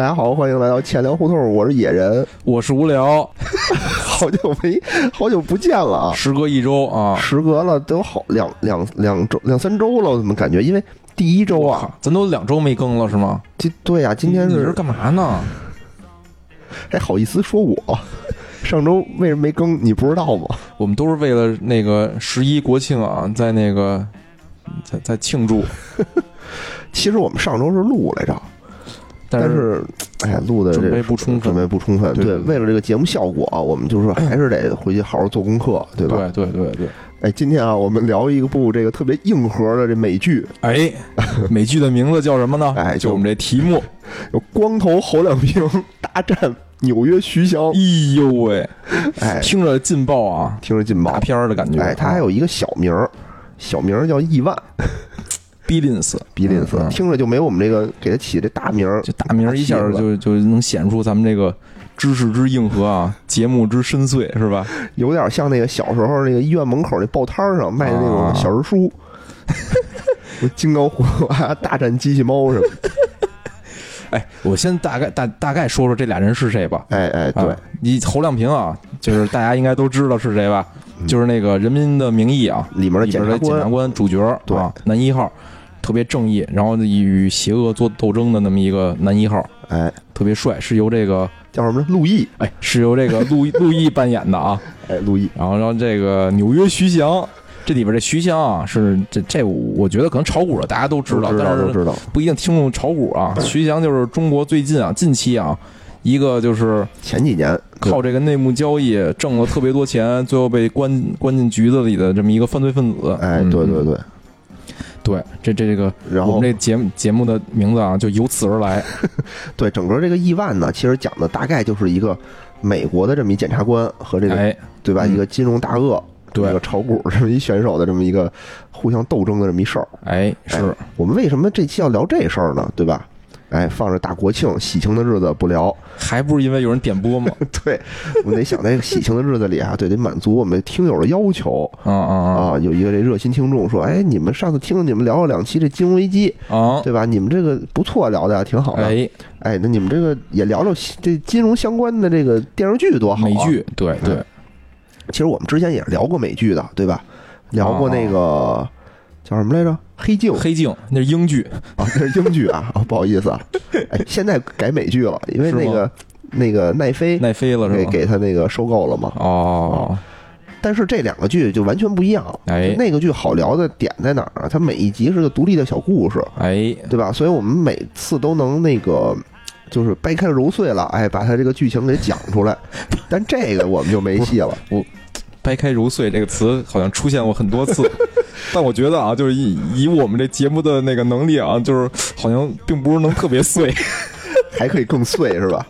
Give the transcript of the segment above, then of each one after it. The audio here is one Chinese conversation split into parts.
大家好，欢迎来到钱粮胡同，我是野人，我是无聊，好久没，好久不见了啊，时隔一周啊，时隔了都好两两两周两三周了，我怎么感觉？因为第一周啊，咱都两周没更了是吗？今对呀，今天你是是干嘛呢？还好意思说我？上周为什么没更？你不知道吗？我们都是为了那个十一国庆啊，在那个在在庆祝，其实我们上周是录来着，但但是哎呀，录的这准备不充准分。备不充分。对，为了这个节目效果啊，我们就说 还是得回去好好做功课，对吧？对对对对，哎，今天啊，我们聊一部这个特别硬核的这美剧，哎，美剧的名字叫什么呢？哎就就我们这题目。有光头侯亮平 大战纽约徐翔，哎呦喂，哎，听着劲爆啊，听着劲爆大。片的感觉。哎，他还有一个小名儿，小名儿叫亿万逼林斯，比林斯，嗯。听着就没我们这个给他起这大名儿。就大名儿一下就就能显出咱们这个知识之硬核啊，节目之深邃，是吧？有点像那个小时候那个医院门口那报摊上卖的那种啊小人书，金刚葫芦娃大战机器猫什么的。哎，我先大概大大概说说这俩人是谁吧。哎哎，对。啊，你侯亮平啊，就是大家应该都知道是谁吧？嗯。就是那个《人民的名义》啊，里面的里边检察官，的检察官主角对。啊，男一号，特别正义，然后与邪恶做斗争的那么一个男一号，哎，特别帅，是由这个叫什么？陆毅，哎，是由这个陆 陆毅扮演的啊。哎，陆毅，然后，然后这个纽约徐翔，这里边这徐翔啊，是这这，我觉得可能炒股的大家都知道，知道都知道。不一定听众炒股啊。徐翔就是中国最近啊，近期啊，一个就是前几年靠这个内幕交易挣了特别多钱，最后被关关进局子里的这么一个犯罪分子。哎，嗯对对对，对，这这这个然后我们这节目节目的名字啊，就由此而来。对整个这个亿万呢，其实讲的大概就是一个美国的这么一检察官和这个哎，对吧？嗯一个金融大鳄，对一个炒股这么一选手的这么一个互相斗争的这么一事儿。哎，是哎我们为什么这期要聊这事儿呢？对吧？哎，放着大国庆喜庆的日子不聊，还不是因为有人点播吗？对我们得想在这个喜庆的日子里啊，对，得满足我们听友的要求啊啊啊。有一个这热心听众说，哎，你们上次听了你们聊了两期这金融危机，啊啊！对吧？你们这个不错，聊的挺好的。哎，哎，那你们这个也聊聊这金融相关的这个电视剧多好啊！美剧，对对，其实我们之前也聊过美剧的，对吧？聊过那个、叫什么来着，《黑镜》黑镜那是英剧，啊，那是英剧啊，哦，不好意思啊，哎，现在改美剧了，因为那个那个奈飞奈飞了是给？给他那个收购了嘛。哦，但是这两个剧就完全不一样。哎那个剧好聊的点在哪儿啊？它每一集是个独立的小故事，哎，对吧？所以我们每次都能那个。就是掰开揉碎了，哎，把它这个剧情给讲出来。但这个我们就没戏了。我掰开揉碎这个词好像出现过很多次，但我觉得啊，就是以以我们这节目的那个能力啊，就是好像并不是能特别碎。还可以更碎是吧？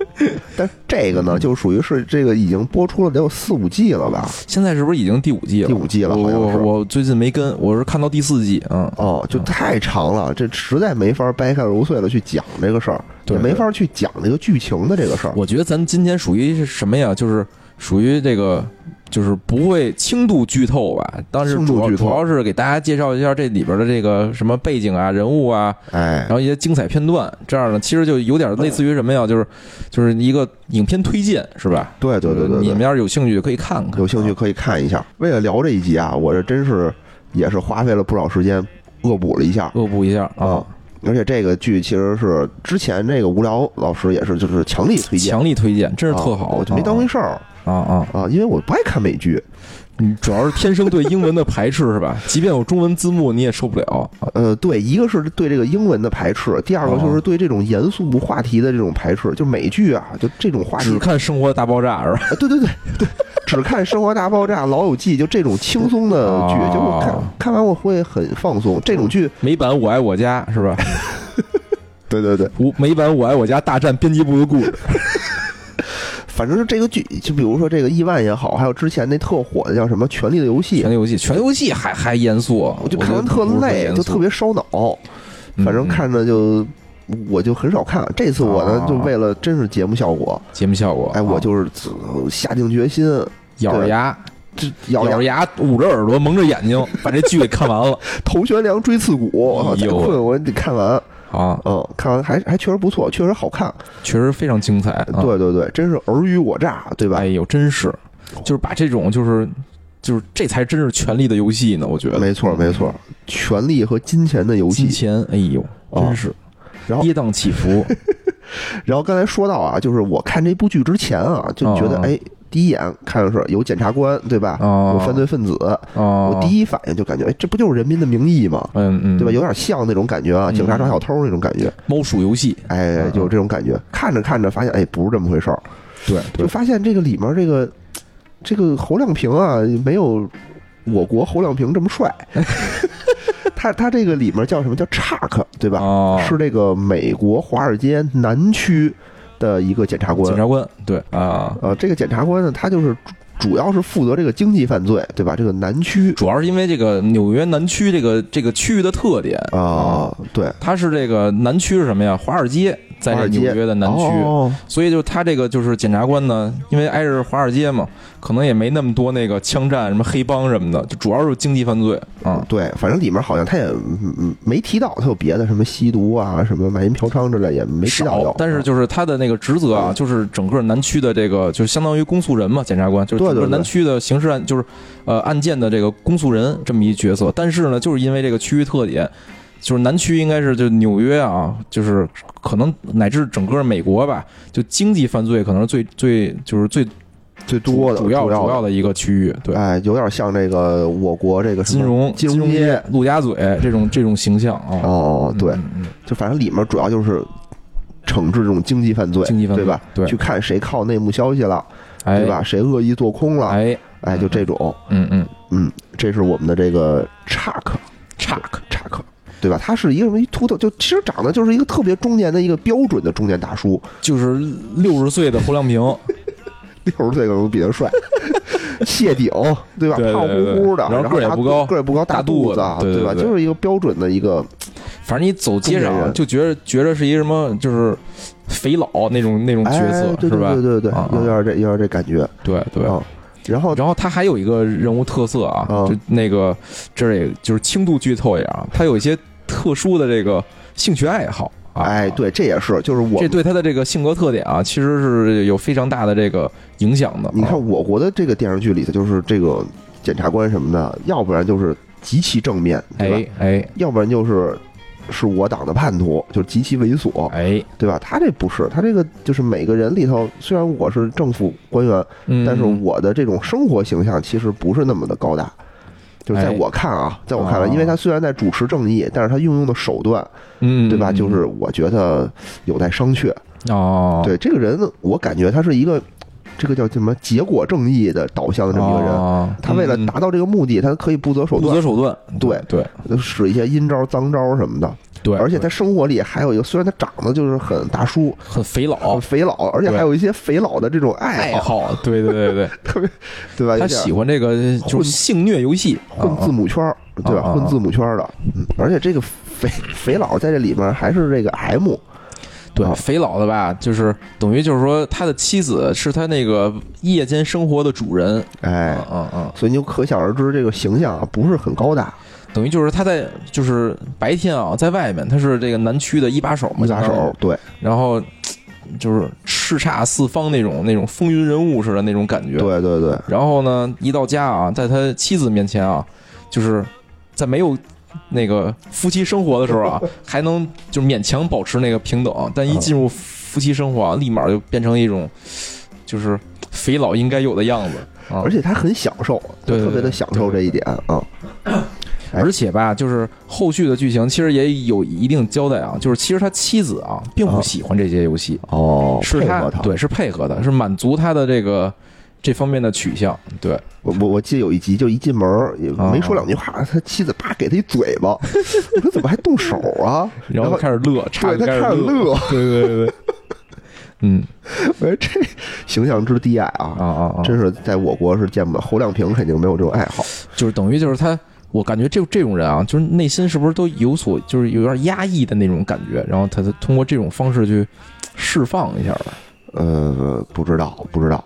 但这个呢，就属于是这个已经播出了得有四五季了吧？现在是不是已经第五季了？第五季了我好像是我我最近没跟，我是看到第四季，嗯，哦，就太长了，这实在没法掰开揉碎了去讲这个事儿，对也没法去讲这个剧情的这个事儿。我觉得咱今天属于是什么呀？就是属于这个，就是不会轻度剧透吧，当时主主要是给大家介绍一下这里边的这个什么背景啊、人物啊，哎然，后一些精彩片段，这样呢，其实就有点类似于什么呀？就是就是一个影片推荐，是吧？对对对对对，你们要是有兴趣可以看看，啊有兴趣可以看一下。为了聊这一集啊，我这真是也是花费了不少时间恶补了一下恶补一下啊啊，。而且这个剧其实是之前这个无聊老师也是就是强力推荐，强力推荐，真是特啊好，我就没当回事儿啊啊！啊，因为我不爱看美剧。你主要是天生对英文的排斥是吧？即便有中文字幕你也受不了啊。呃，对，一个是对这个英文的排斥，第二个哦就是对这种严肃话题的这种排斥。就美剧啊，就这种话题只，看《生活大爆炸》是吧？啊对对对对，只看《生活大爆炸》《老友记》，就这种轻松的剧，哦就我看看完我会很放松。这种剧，美版《我爱我家》是吧？对 对对，无美版《我爱我家》大战编辑部的故事。反正是这个剧，就比如说这个意外也好，还有之前那特火的叫什么《权力的游戏权》，力游戏，权力游戏还还严肃，我就看完特累，就特别烧脑。嗯反正看着就。我就很少看，这次我呢哦就为了真是节目效果，节目效果。哎，我啊就是呃下定决心，咬着牙，这咬咬着牙，捂着耳朵，蒙着眼睛，把这剧给看完了。头悬梁锥刺股，我操，太哎呦困，我得看完。啊，嗯，看完还还确实不错，确实好看。确实非常精彩。啊对对对，真是尔虞我诈，对吧哎？呦，真是，就是把这种就是就是这才真是权力的游戏呢，我觉得。没错没错，权力和金钱的游戏。金钱，哎呦，哦真是然后跌宕起伏。然后刚才说到啊，就是我看这部剧之前啊，就觉得哦哎，第一眼看的是有检察官，对吧？哦有犯罪分子，哦我，第一反应就感觉，哎，这不就是《人民的名义》吗？嗯嗯，对吧？有点像那种感觉啊，嗯警察抓小偷那种感觉，猫鼠游戏，哎，嗯就这种感觉。看着看着发现，哎，不是这么回事儿，对就发现这个里面这个这个侯亮平啊，没有我国侯亮平这么帅。他他这个里面叫什么叫查克，对吧？哦，是这个美国华尔街南区的一个检察官检。察官，对啊，呃，这个检察官呢，他就是主主要是负责这个经济犯罪，对吧？这个南区主要是因为这个纽约南区这个这个区域的特点啊，对，它是这个南区是什么呀？华尔街在纽约的南区，哦所以就他这个就是检察官呢，因为挨着华尔街嘛，可能也没那么多那个枪战、什么黑帮什么的，就主要是经济犯罪啊。对，反正里面好像他也没提到他有别的什么吸毒啊、什么卖淫嫖娼之类，也没提到。但是就是他的那个职责啊，就是整个南区的这个，就是相当于公诉人嘛，检察官就是对对对南区的刑事案，就是呃案件的这个公诉人这么一角色。但是呢，就是因为这个区域特点，就是南区应该是就纽约啊，就是可能乃至整个美国吧，就经济犯罪可能是最最就是最最多的主要要主要的一个区域，对。哎，有点像这个我国这个金融、金融街街、陆家嘴这种这种形象啊，哦，对，就反正里面主要就是惩治这种经济犯罪，经济犯罪对吧？对去看谁靠内幕消息了，哎，对吧？谁恶意做空了，哎，哎，就这种，嗯嗯。嗯，这是我们的这个查克，Chuck，查克。对吧？他是一个什么一秃头，就其实长得就是一个特别中年的一个标准的中年大叔，就是六十岁的侯亮平，六十岁可能比他帅，谢顶，对吧？胖乎乎的，然后个儿也不高个儿也不高，大肚肚子，对对对。就是一个标准的一个，反正你走街上就觉着觉着是一什么，就是肥佬那种那种角哎色，对对是吧？对对对啊，有点这有点这感觉对对。啊。然后然后他还有一个人物特色啊，啊就那个这也就是轻度剧透一点啊，他有一些特殊的这个兴趣爱好啊。哎，对，这也是，就是我这对他的这个性格特点啊，其实是有非常大的这个影响的。你看啊我国的这个电视剧里头，就是这个检察官什么的，要不然就是极其正面，对吧？哎哎要不然就是是我党的叛徒，就是极其猥琐，哎，对吧？他这不是，他这个就是每个人里头，虽然我是政府官员，嗯，但是我的这种生活形象其实不是那么的高大。就是在哎我看啊，在我看来，哦因为他虽然在主持正义，但是他运用的手段，嗯，对吧？嗯就是我觉得有待商榷。哦，对这个人，我感觉他是一个这个叫什么结果正义的导向的这么一个人。哦。他为了嗯达到这个目的，他可以不择手不择，手段，对对。使一些阴招、脏招什么的。对，而且他生活里还有一个，虽然他长得就是很大叔、很肥佬。很，肥佬，而且还有一些肥佬的这种爱爱好，对对对对，特别对吧？他有点喜欢这个就是性虐游戏，混字母圈儿，对吧？啊啊。啊混字母圈儿的，嗯，而且这个肥肥佬在这里面还是这个 M，啊对肥佬的吧，就是等于就是说他的妻子是他那个夜间生活的主人，哎，嗯嗯，所以你就可想而知，这个形象啊不是很高大，等于就是他在就是白天啊，在外面他是这个南区的一把手嘛，一把手，，对。然后就是叱咤四方那种那种风云人物似的那种感觉，对对对，然后呢，一到家啊，在他妻子面前啊，就是在没有那个夫妻生活的时候啊，还能就勉强保持那个平等，但一进入夫妻生活啊，立马就变成一种就是肥佬应该有的样子啊。而且他很享受，对对特别的享受这一点啊。哎而且吧，就是后续的剧情其实也有一定交代啊，就是其实他妻子啊并不喜欢这些游戏，哦是他对是配合的，是满足他的这个这方面的取向。对，我我我记得有一集，就一进门也啊没说两句话，他妻子啪给他一嘴巴，我说怎么还动手啊？然后开始乐，插对他开开始乐，对对对对，嗯 我说这形象之低矮啊，啊啊啊，真是在我国是见不到。侯亮平肯定没有这种爱好，就是等于就是他，我感觉这这种人啊，就是内心是不是都有所就是有点压抑的那种感觉，然后他他通过这种方式去释放一下吧。呃，不知道不知道。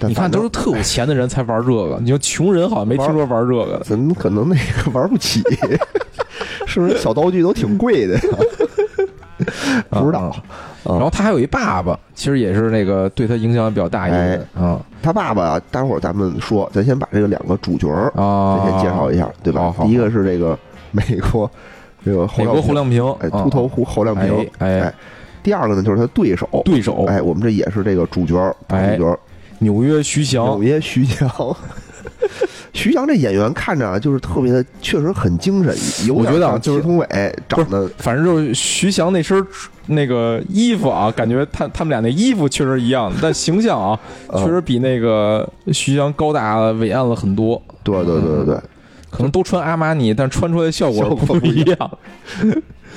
但你看，都是特有钱的人才玩这个，你说穷人好像没听说玩这个的。咱们可能那个玩不起，是不是小道具都挺贵的呀？不知道。啊然后他还有一爸爸，其实也是那个对他影响比较大一个人啊他爸爸，待会儿咱们说，咱先把这个两个主角儿啊，咱先介绍一下，对吧好？好第一个是这个美国这个美国侯亮亮平，秃头胡侯亮平，哎，第二个呢就是他对手，对手哎，我们这也是这个主角主角儿，纽约徐翔纽，约徐翔。徐翔这演员看着啊，就是特别的，确实很精神，有我觉得啊就是祁同伟长得反正就是徐翔那身那个衣服啊，感觉他他们俩那衣服确实一样，但形象啊，呃 确实比那个徐翔高大伟岸了很多。对对对对对。可能都穿阿玛尼，但穿出来效效果不一样。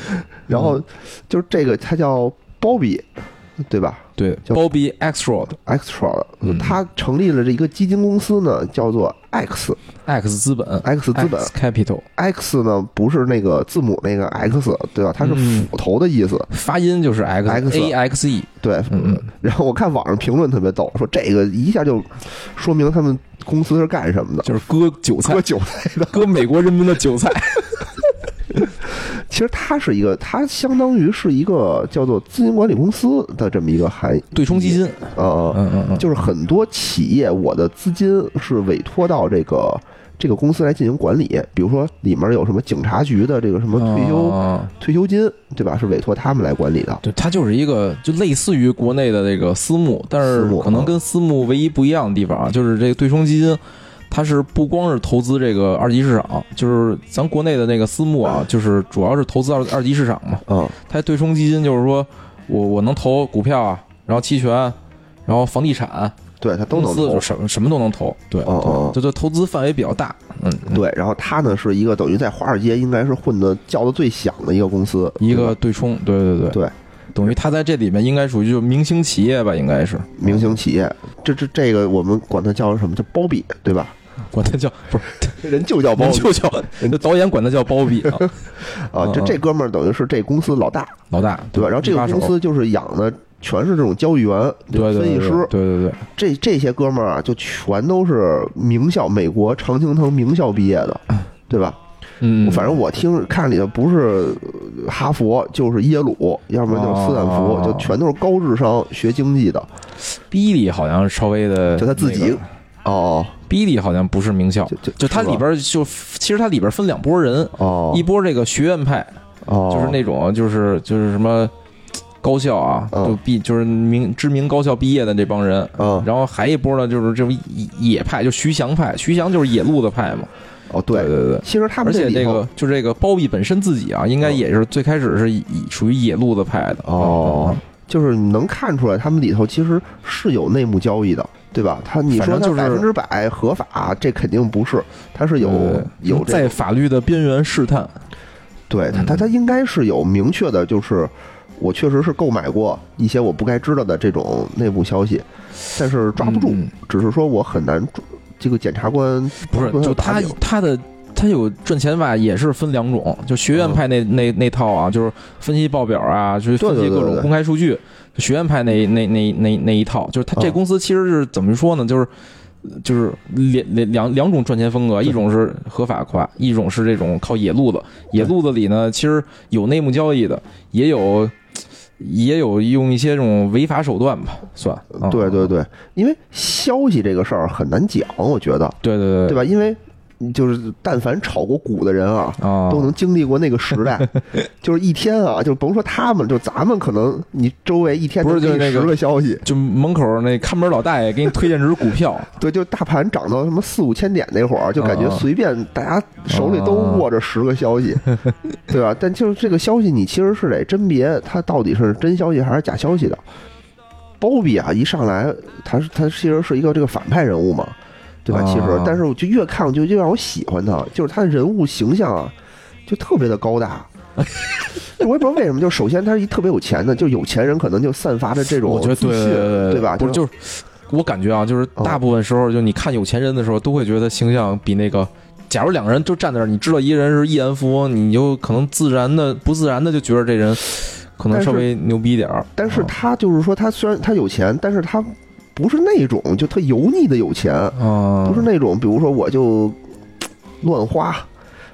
然后就是这个，他叫鲍比，对吧对叫，Bobby Axelrod？Extra，嗯他成立了这一个基金公司呢，叫做 X X 资本 X 资本 X。Capital，X 呢不是那个字母那个 X，对吧？它是嗯斧头的意思。发音就是 X X A X E。对，嗯嗯然后我看网上评论特别逗，说这个一下就说明他们公司是干什么的，就是割韭菜割，韭菜的。割美国人民的韭菜。其实它是一个，它相当于是一个叫做资金管理公司的这么一个含义。对冲基金，呃，嗯嗯嗯，就是很多企业，我的资金是委托到这个这个公司来进行管理，比如说里面有什么警察局的这个什么退休、啊退休金，对吧？是委托他们来管理的。对，它就是一个就类似于国内的这个私募，但是可能跟私募唯一不一样的地方啊，就是这个对冲基金，它是不光是投资这个二级市场，就是咱国内的那个私募啊，就是主要是投资二二级市场嘛。嗯，它对冲基金就是说我我能投股票啊，然后期权，然后房地产，对，它都能投。就。什么什么都能投，对，哦哦对，这就投资范围比较大，嗯，嗯，对，然后它呢是一个等于在华尔街应该是混的叫的最响的一个公司，一个对冲，对对对，对。等于它在这里面应该属于就明星企业吧，应该是。明星企业，这这这个我们管它叫什么？叫包比，对吧？管他叫不是 人就叫包比就叫这导演管他叫包比 啊，啊，这哥们儿等于是这公司老大，老大对吧？然后这个公司就是养的全是这种交易员、分析师，对对对，这这些哥们儿啊，就全都是名校，美国常青藤名校毕业的，对吧？嗯，反正我听看里头不是呃哈佛就是耶鲁，要不然就是斯坦福，哦就全都是高智商学经济的。比利好像稍微的，就他自己哦，比利好像不是名校就，就就它里边就其实它里边分两拨人，哦，一波这个学院派，哦，就是那种就是就是什么高校啊，就毕就是名知名高校毕业的这帮人，嗯然后还一波呢就是这种野派，就徐翔派，徐翔就是野路子派嘛，哦对，对对。其实他们而且这个就这个包庇本身自己啊，应该也是最开始是属于野路子派的哦，就是能看出来他们里头其实是有内幕交易的。对吧？他你说他百分之百合法，这肯定不是，他是有有这在法律的边缘试探，对他，嗯他他应该是有明确的，就是我确实是购买过一些我不该知道的这种内部消息，但是抓不住，嗯只是说我很难抓，这个检察官不是就他他的。他有赚钱法，也是分两种，就学院派那那那套啊，就是分析报表啊，就是分析各种对对对对学院派那那那那那一套，就是他这啊公司其实是怎么说呢？就是就是两两两两种赚钱风格，一种是合法化，一种是这种靠野路子。野路子里呢，其实有内幕交易的，也有也有用一些这种违法手段吧，算。啊对对对，因为消息这个事儿很难讲，我觉得，对对对对吧？因为就是但凡炒过股的人啊，啊，都能经历过那个时代，就是一天啊，就甭说他们，就咱们可能你周围一天不是就十个消息，就门口那看门老大爷给你推荐只股票，对，就大盘涨到什么四五千点那会儿，就感觉啊随便大家手里都握着十个消息，对吧？但就是这个消息，你其实是得甄别它到底是真消息还是假消息的。包比啊，一上来他他其实是一个这个反派人物嘛，对吧？啊其实，但是我就越看我就越让我喜欢他，就是他的人物形象啊，就特别的高大。我也不知道为什么，就首先他是一特别有钱的，就有钱人可能就散发着这种我觉得对对对吧？不是就是我感觉啊，就是大部分时候就你看有钱人的时候，都会觉得形象比那个。假如两个人就站在那儿，你知道一个人是亿万富翁，你就可能自然的、不自然的就觉得这人可能稍微牛逼点儿。但是啊他就是说，他虽然他有钱，但是他不是那种就特油腻的有钱，啊，不是那种比如说我就乱花，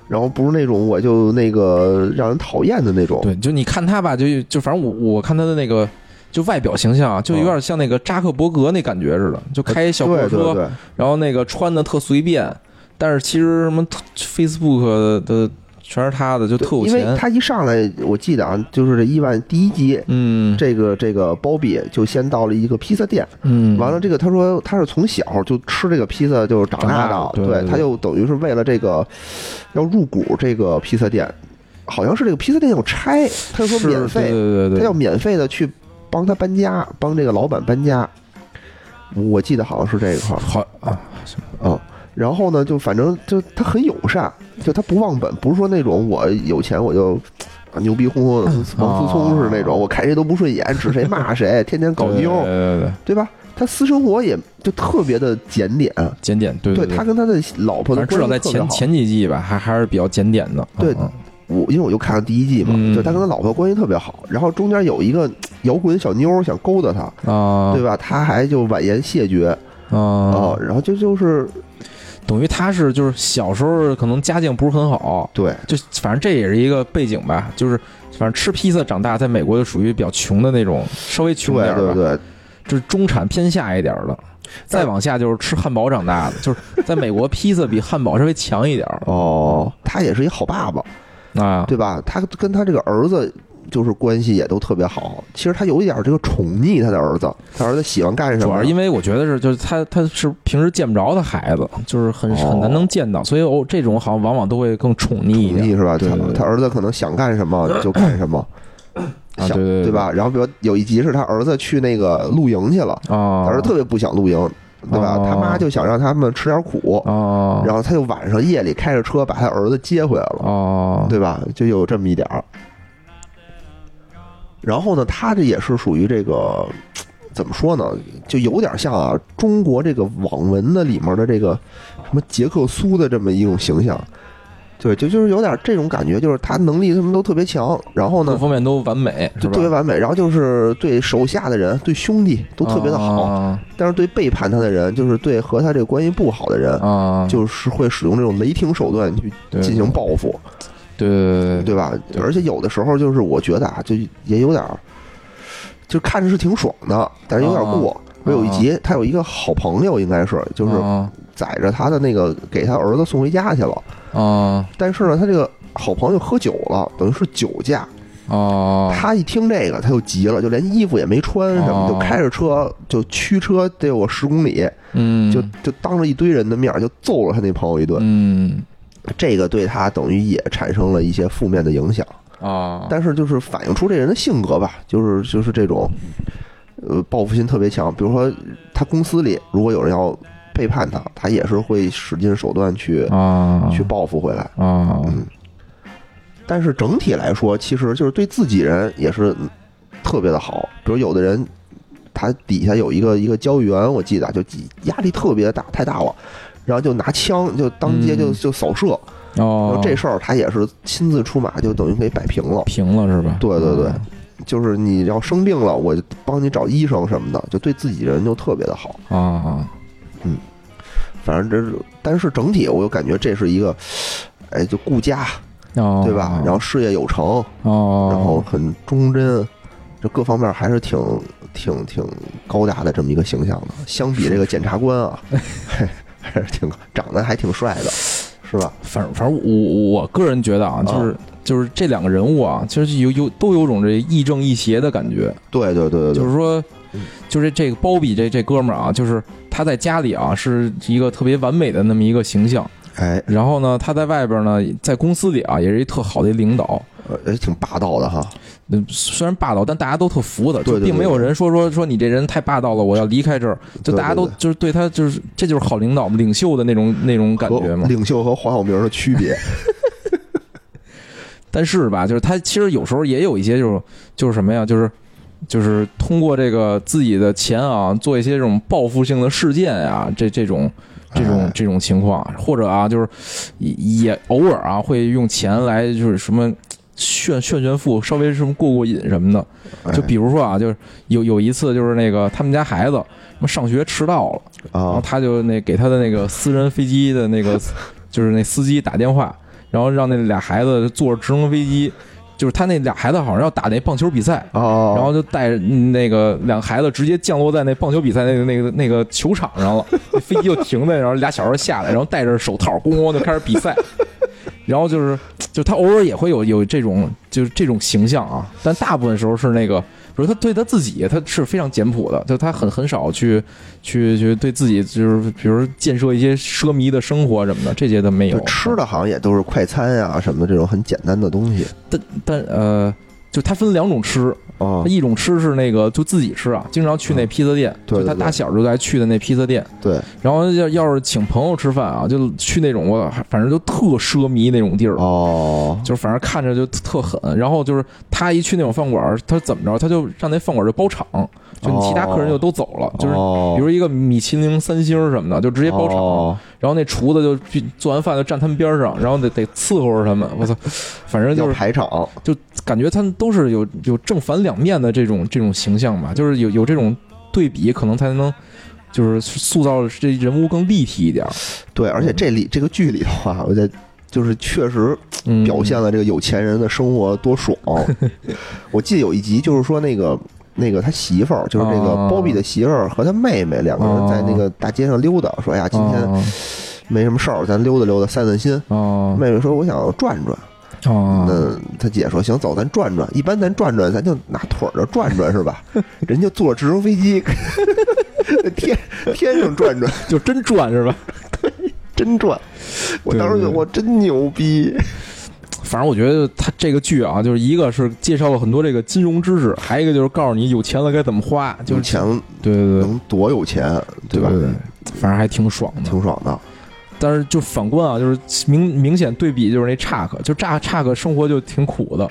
然后不是那种我就那个让人讨厌的那种。对，就你看他吧，就就反正我我看他的那个就外表形象啊，就有点像那个扎克伯格那感觉似的，就开小破车，对对对，然后那个穿的特随便，但是其实什么 Facebook 的全是他的，就特有因为。他一上来，我记得啊，就是这伊万第一集，嗯。这个这个包比就先到了一个披萨店，嗯，完了这个他说他是从小就吃这个披萨就长大的的，对对对他就等于是为了这个要入股这个披萨店，好像是这个披萨店要拆，他就说免费，对对对，他要免费的去帮他搬家，帮这个老板搬家，我记得好像是这一块儿好啊，啊。然后呢，就反正就他很友善，就他不忘本，不是说那种我有钱我就啊牛逼哄哄的，王思聪是那种，我看谁都不顺眼，指谁骂谁，天天搞妞，对对对，对吧？他私生活也就特别的检点，检点，对对，对他跟他的老婆的反正至少在关系。前前几季吧，还还是比较检点的。对嗯我因为我就看了第一季嘛，嗯就他跟他老婆关系特别好，然后中间有一个摇滚小妞想勾搭他，啊，对吧？他还就婉言谢绝啊、啊，然后就就是等于他是就是小时候可能家境不是很好，对就反正这也是一个背景吧，就是反正吃披萨长大，在美国就属于比较穷的那种，稍微穷对点儿吧，对对，就是中产偏下一点儿的。再往下就是吃汉堡长大的，就是在美国披萨比汉堡稍微强一点儿哦，他也是一好爸爸，啊。对吧？他跟他这个儿子就是关系也都特别好。其实他有一点这个宠溺他的儿子，他儿子喜欢干什么？主要是因为我觉得是，就是他他是平时见不着他孩子，就是很哦很难能见到，所以哦，这种好像往往都会更宠溺一点宠溺是吧？他儿子可能想干什么 就干什么。啊，想对对对吧？然后比如有一集是他儿子去那个露营去了，啊，他儿子特别不想露营，对吧？哦他妈就想让他们吃点苦，啊，然后他就晚上夜里开着车把他儿子接回来了，哦，对吧？就有这么一点儿。然后呢，他这也是属于这个怎么说呢？就有点像啊，中国这个网文的里面的这个什么杰克苏的这么一种形象。对，就就是有点这种感觉，就是他能力什么都特别强，然后呢各方面都完美，就特别完美，然后就是对手下的人、对兄弟都特别的好，啊但是对背叛他的人，就是对和他这个关系不好的人，啊，就是会使用这种雷霆手段去进行报复，对对对对吧？对而且有的时候就是我觉得啊，就也有点儿，就看着是挺爽的，但是有点过。我有一集，他有一个好朋友，应该是就是啊载着他的那个给他儿子送回家去了，啊但是呢，他这个好朋友喝酒了，等于是酒驾。啊，他一听这个，他就急了，就连衣服也没穿，什么哦就开着车就驱车得有十公里，嗯，就就当着一堆人的面就揍了他那朋友一顿。嗯这个对他等于也产生了一些负面的影响，啊，但是就是反映出这人的性格吧，就是就是这种，呃，报复心特别强。比如说他公司里如果有人要背叛他，他也是会使尽手段去啊去报复回来。啊嗯，但是整体来说，其实就是对自己人也是特别的好。比如有的人，他底下有一个一个交易员，我记得就压力特别大，太大了，然后就拿枪就当街就嗯就扫射。然哦后，这事儿他也是亲自出马，就等于给摆平了。平了是吧？对对对，就是你要生病了，我就帮你找医生什么的，就对自己人就特别的好。啊啊反正这是，但是整体我就感觉这是一个，哎，就顾家，哦，对吧？然后事业有成，哦，然后很忠贞，这各方面还是挺挺挺高大的这么一个形象的。相比这个检察官啊，嘿还是挺长得还挺帅的，是吧？反正反正我我个人觉得啊，就是就是这两个人物啊，其实有有都有种这亦正亦邪的感觉。对对对对对，就是说嗯，就是这个包比这这哥们儿啊，就是他在家里啊是一个特别完美的那么一个形象，哎，然后呢，他在外边呢，在公司里啊也是一特好的领导。呃也挺霸道的哈。嗯虽然霸道，但大家都特服的，就并没有人说说说你这人太霸道了，我要离开这儿。就大家都就是对他就是这就是好领导嘛，领袖的那种那种感觉嘛。领袖和黄晓明的区别，但是吧，就是他其实有时候也有一些就是就是什么呀，就是就是通过这个自己的钱啊，做一些这种报复性的事件啊，这这种这种哎这种情况，或者啊，就是也也偶尔啊会用钱来就是什么。炫炫炫富，稍微什么过过瘾什么的，就比如说啊，就是有有一次，就是那个他们家孩子什么上学迟到了，然后啊，他就那给他的那个私人飞机的那个就是那司机打电话，然后让那俩孩子坐着直升飞机，就是他那俩孩子好像要打那棒球比赛，哦，然后就带着那个两个孩子直接降落在那棒球比赛那个那个那个球场上了，那飞机就停在，然后俩小孩下来，然后戴着手套，咣咣就开始比赛。然后就是，就他偶尔也会有有这种就是这种形象啊，但大部分时候是那个，比如他对他自己，他是非常简朴的，就他很很少去去去对自己就是比如建设一些奢靡的生活什么的，这些都没有。吃的好像也都是快餐呀、什么的这种很简单的东西但但呃，就他分两种吃，一种吃是那个就自己吃啊，经常去那披萨店，就他打小就在去的那披萨店。对，然后要要是请朋友吃饭啊，就去那种我反正就特奢靡那种地儿，哦，就是反正看着就特狠。然后就是他一去那种饭馆，他怎么着，他就让那饭馆就包场，就你其他客人就都走了，就是。哦。比如一个米其林三星什么的，就直接包场，哦。然后那厨子就做完饭就站他们边上，然后得得伺候着他们。我操，反正就是排场，就感觉他们都是有有正反两面的这种这种形象吧，就是有有这种对比，可能才能就是塑造这人物更立体一点儿。对，而且这里这个剧里头啊，我觉得就是确实嗯，表现了这个有钱人的生活多爽。我记得有一集就是说那个。那个他媳妇儿，就是这个哦包庇的媳妇儿和他妹妹两个人在那个大街上溜达，说：“哎呀，今天哦没什么事儿，咱溜达溜达，散散心。”哦妹妹说：“我想转转。”哦，那他姐说：“行，走，咱转转。一般咱转转，咱就拿腿儿着转转是吧？人家坐直升飞机，在天天上转转，就真转是吧？真转。我当时就我真牛逼。反正我觉得他这个剧啊，就是一个是介绍了很多这个金融知识，还有一个就是告诉你有钱了该怎么花，就是有钱对对对能多有钱，对吧？对对，反正还挺爽的。挺爽的。但是就反观啊，就是明明显对比就是那查克，就查查克生活就挺苦的。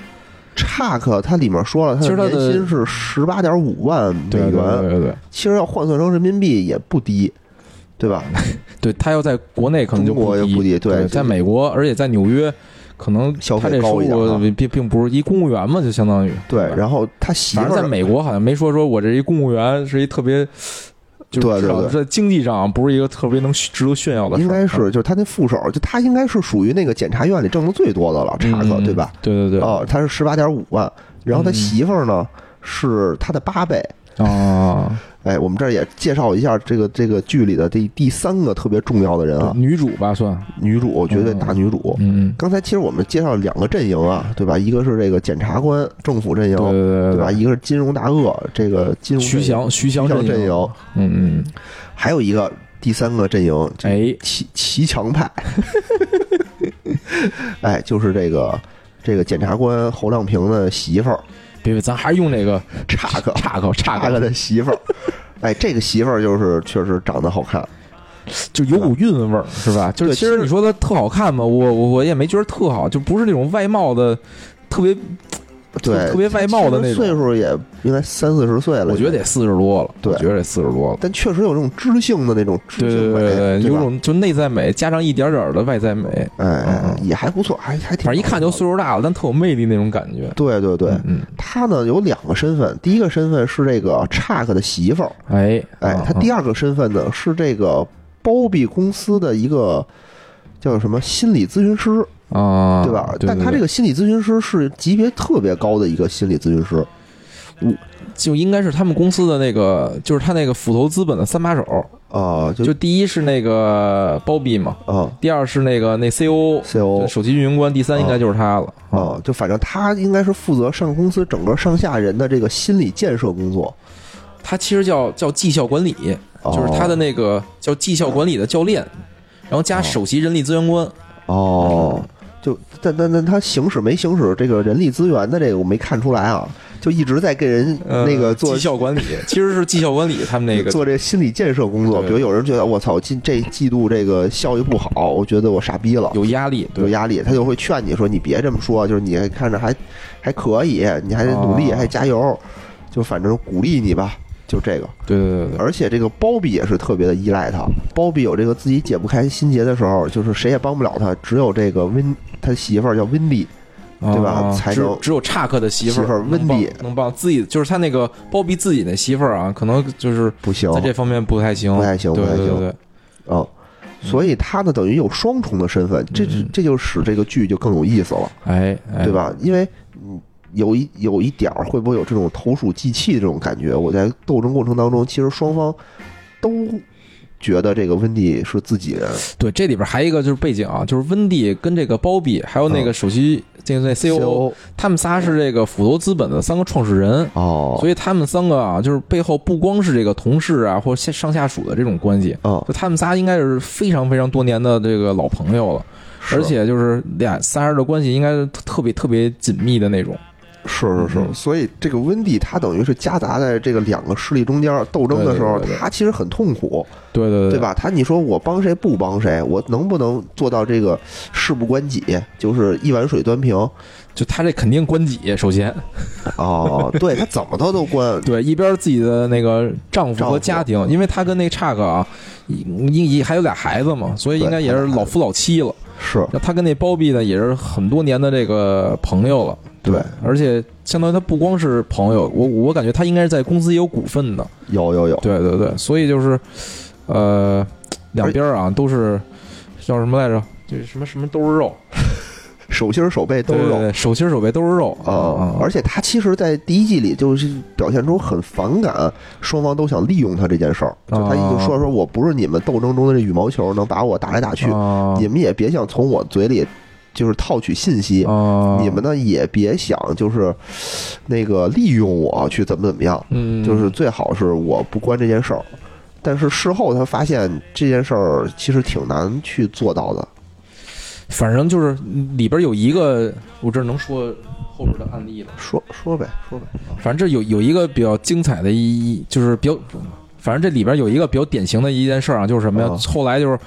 查克他里面说了，其实他的年薪是十八点五万美对对元，对对对。其实要换算成人民币也不低，对吧？对他要在国内可能就不低对对，在美国，而且在纽约，可能消费高一点啊入并并不是一公务员嘛，就相当于对，吧然后他媳反正在美国好像没说说我这一公务员是一特别，就是对对至少对在经济上不是一个特别能值得炫耀的事，应该是就是他那副手，就他应该是属于那个检察院里挣的最多的了，查克嗯对吧？？对对对，哦，他是十八点五万，然后他嗯媳妇儿呢是他的八倍。啊，哎，我们这儿也介绍一下这个这个剧里的第第三个特别重要的人啊，女主吧算，女主，绝对大女主。嗯，刚才其实我们介绍了两个阵营啊，对吧？一个是这个检察官政府阵营，对对对吧？一个是金融大鳄，这个金融徐翔徐翔阵营，嗯嗯，还有一个第三个阵营，这哎，骑骑墙派，哎，就是这个这个检察官侯亮平的媳妇儿别别，咱还是用那个查克查克查克，查克的媳妇儿，哎，这个媳妇儿就是确实长得好看，就有股韵味儿，是吧？就是其实其实你说她特好看吧，我我我也没觉得特好，就不是那种外貌的特别对，特别外貌的那种。岁数也应该三四十岁了，我觉得得四十多了，对。我觉得得四十多了。但确实有那种知性的那种知对对性美，对对，对吧？有种就内在美加上一点点的外在美，哎也还不错，还还挺，反正一看就岁数大了，但特有魅力那种感觉。对对对，嗯，他呢有两个身份，第一个身份是这个查克的媳妇儿，哎哎，他第二个身份呢是这个包庇公司的一个叫什么心理咨询师，啊，对吧？但他这个心理咨询师是级别特别高的一个心理咨询师，就应该是他们公司的那个，就是他那个斧头资本的三把手，啊，就就第一是那个包庇嘛，啊第二是那个那 COO。，CO 首席运营官，第三应该就是他了啊，就反正他应该是负责上公司整个上下人的这个心理建设工作，他其实叫叫绩效管理，哦就是他的那个叫绩效管理的教练，然后加首席人力资源官。哦，就但但但他行使没行使这个人力资源的这个我没看出来啊，就一直在给人呃那个做绩效管理，其实是绩效管理他们那个 做这心理建设工作。比如有人觉得我操，今这季度这个效益不好，我觉得我傻逼了，有压力，有压力，他就会劝你说你别这么说，就是你看着还还可以，你还得努力，哦还加油，就反正鼓励你吧，就这个。对对对对，而且这个包比也是特别的依赖他，包比有这个自己解不开心结的时候，就是谁也帮不了他，只有这个温他媳妇儿叫温蒂，对吧才能只有查克的媳妇儿温蒂能帮自己，就是他那个包庇自己的媳妇儿啊，可能就是不行，在这方面不太行，不太行对不太行对对对，嗯，所以他呢等于有双重的身份，这嗯这就使这个剧就更有意思了，哎，哎对？吧？因为嗯有一有一点儿会不会有这种投鼠忌器的这种感觉？我在斗争过程当中，其实双方都觉得这个温蒂是自己人对，这里边还有一个就是背景啊，就是温蒂跟这个包比，还有那个首席这个那 COO，他们仨是这个斧头资本的三个创始人。哦，所以他们三个啊，就是背后不光是这个同事啊，或下上下属的这种关系，哦，就他们仨应该是非常非常多年的这个老朋友了，而且就是俩仨人的关系应该是特别特别紧密的那种。是是是，嗯所以这个温蒂他等于是夹杂在这个两个势力中间斗争的时候，对对对对他其实很痛苦，对对对？吧？他你说我帮谁不帮谁，我能不能做到这个事不关己，就是一碗水端平？就他这肯定关己，首先哦，对他怎么他都关，对一边自己的那个丈夫和家庭，因为他跟那查克啊，一一还有俩孩子嘛，所以应该也是老夫老妻了。是那他跟那包庇呢，也是很多年的这个朋友了。对，而且相当于他不光是朋友，我我感觉他应该是在公司也有股份的。有有有，对对对，所以就是，呃，两边啊都是叫什么来着？就是什么什么都是肉，手心手背都是肉。对对对，手心手背都是肉啊、而且他其实，在第一季里就是表现出很反感，双方都想利用他这件事儿。就他已经说说，我不是你们斗争中的这羽毛球，能把我打来打去，啊你们也别想从我嘴里就是套取信息，啊，你们呢也别想就是那个利用我去怎么怎么样，嗯，就是最好是我不关这件事儿。但是事后他发现这件事儿其实挺难去做到的。反正就是里边有一个，我这能说后边的案例了。说说呗，说呗。反正这有有一个比较精彩的一，就是比较，反正这里边有一个比较典型的一件事儿啊，就是什么呀？啊后来就是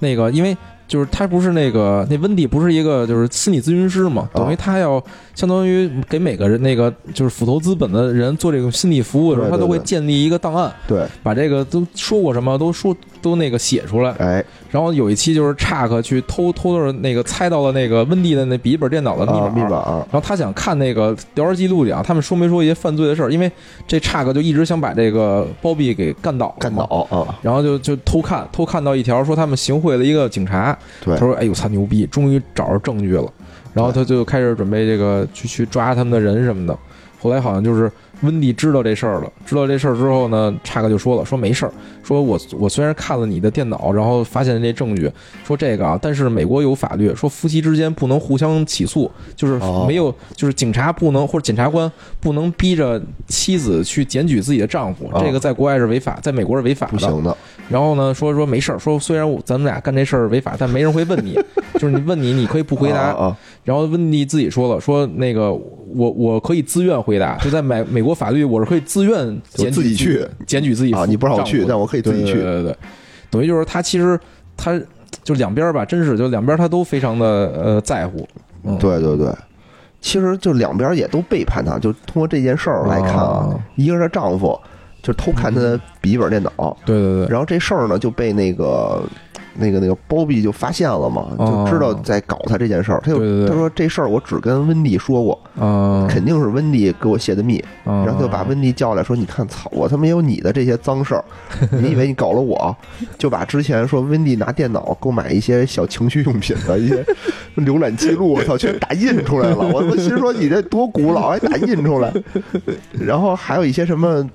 那个，因为就是他不是那个那温蒂不是一个就是心理咨询师嘛，啊等于他要相当于给每个人那个就是斧头资本的人做这种心理服务的时候，他都会建立一个档案，对，把这个都说过什么都说都那个写出来。哎，然后有一期就是查克去偷偷的那个猜到了那个温蒂的那笔记本电脑的密码，啊，密码啊，然后他想看那个聊天记录里啊，他们说没说一些犯罪的事儿？因为这查克就一直想把这个包庇给干倒，干倒。啊，然后就就偷看，偷看到一条说他们行贿了一个警察，对他，说：“哎呦，操牛逼，终于找着证据了。”然后他就开始准备这个去去抓他们的人什么的。后来好像就是温蒂知道这事儿了，知道这事儿之后呢，查克就说了，说没事儿，说我我虽然看了你的电脑，然后发现这证据，说这个啊，但是美国有法律，说夫妻之间不能互相起诉，就是哦没有，就是警察不能或者检察官不能逼着妻子去检举自己的丈夫，哦这个在国外是违法，在美国是违法的。不行的，然后呢，说说没事儿，说虽然咱们俩干这事儿违法，但没人会问你，就是你问你，你可以不回答。然后温蒂自己说了，说那个我我可以自愿回答，就在美美国法律，我是可以自愿检举自己去。检举自己啊，你不让我去，但我可以自己对去。对对对，等于就是他其实他就两边吧，真是就两边他都非常的呃在乎。嗯，对对对，其实就两边也都背叛他，就通过这件事儿来看啊，哦一个是她丈夫就偷看她的笔记本电脑，对对对，然后这事儿呢就被那个。那个那个包庇就发现了嘛，哦就知道在搞他这件事儿。他就他说这事儿我只跟温蒂说过，嗯，肯定是温蒂给我泄的密。然然后就把温蒂叫来说：“你看，操，我他妈有你的这些脏事儿，你以为你搞了我？就把之前说温蒂拿电脑购买一些小情趣用品的一些浏览记录，我操，全打印出来了。我我心说你这多古老，还打印出来。然后还有一些什么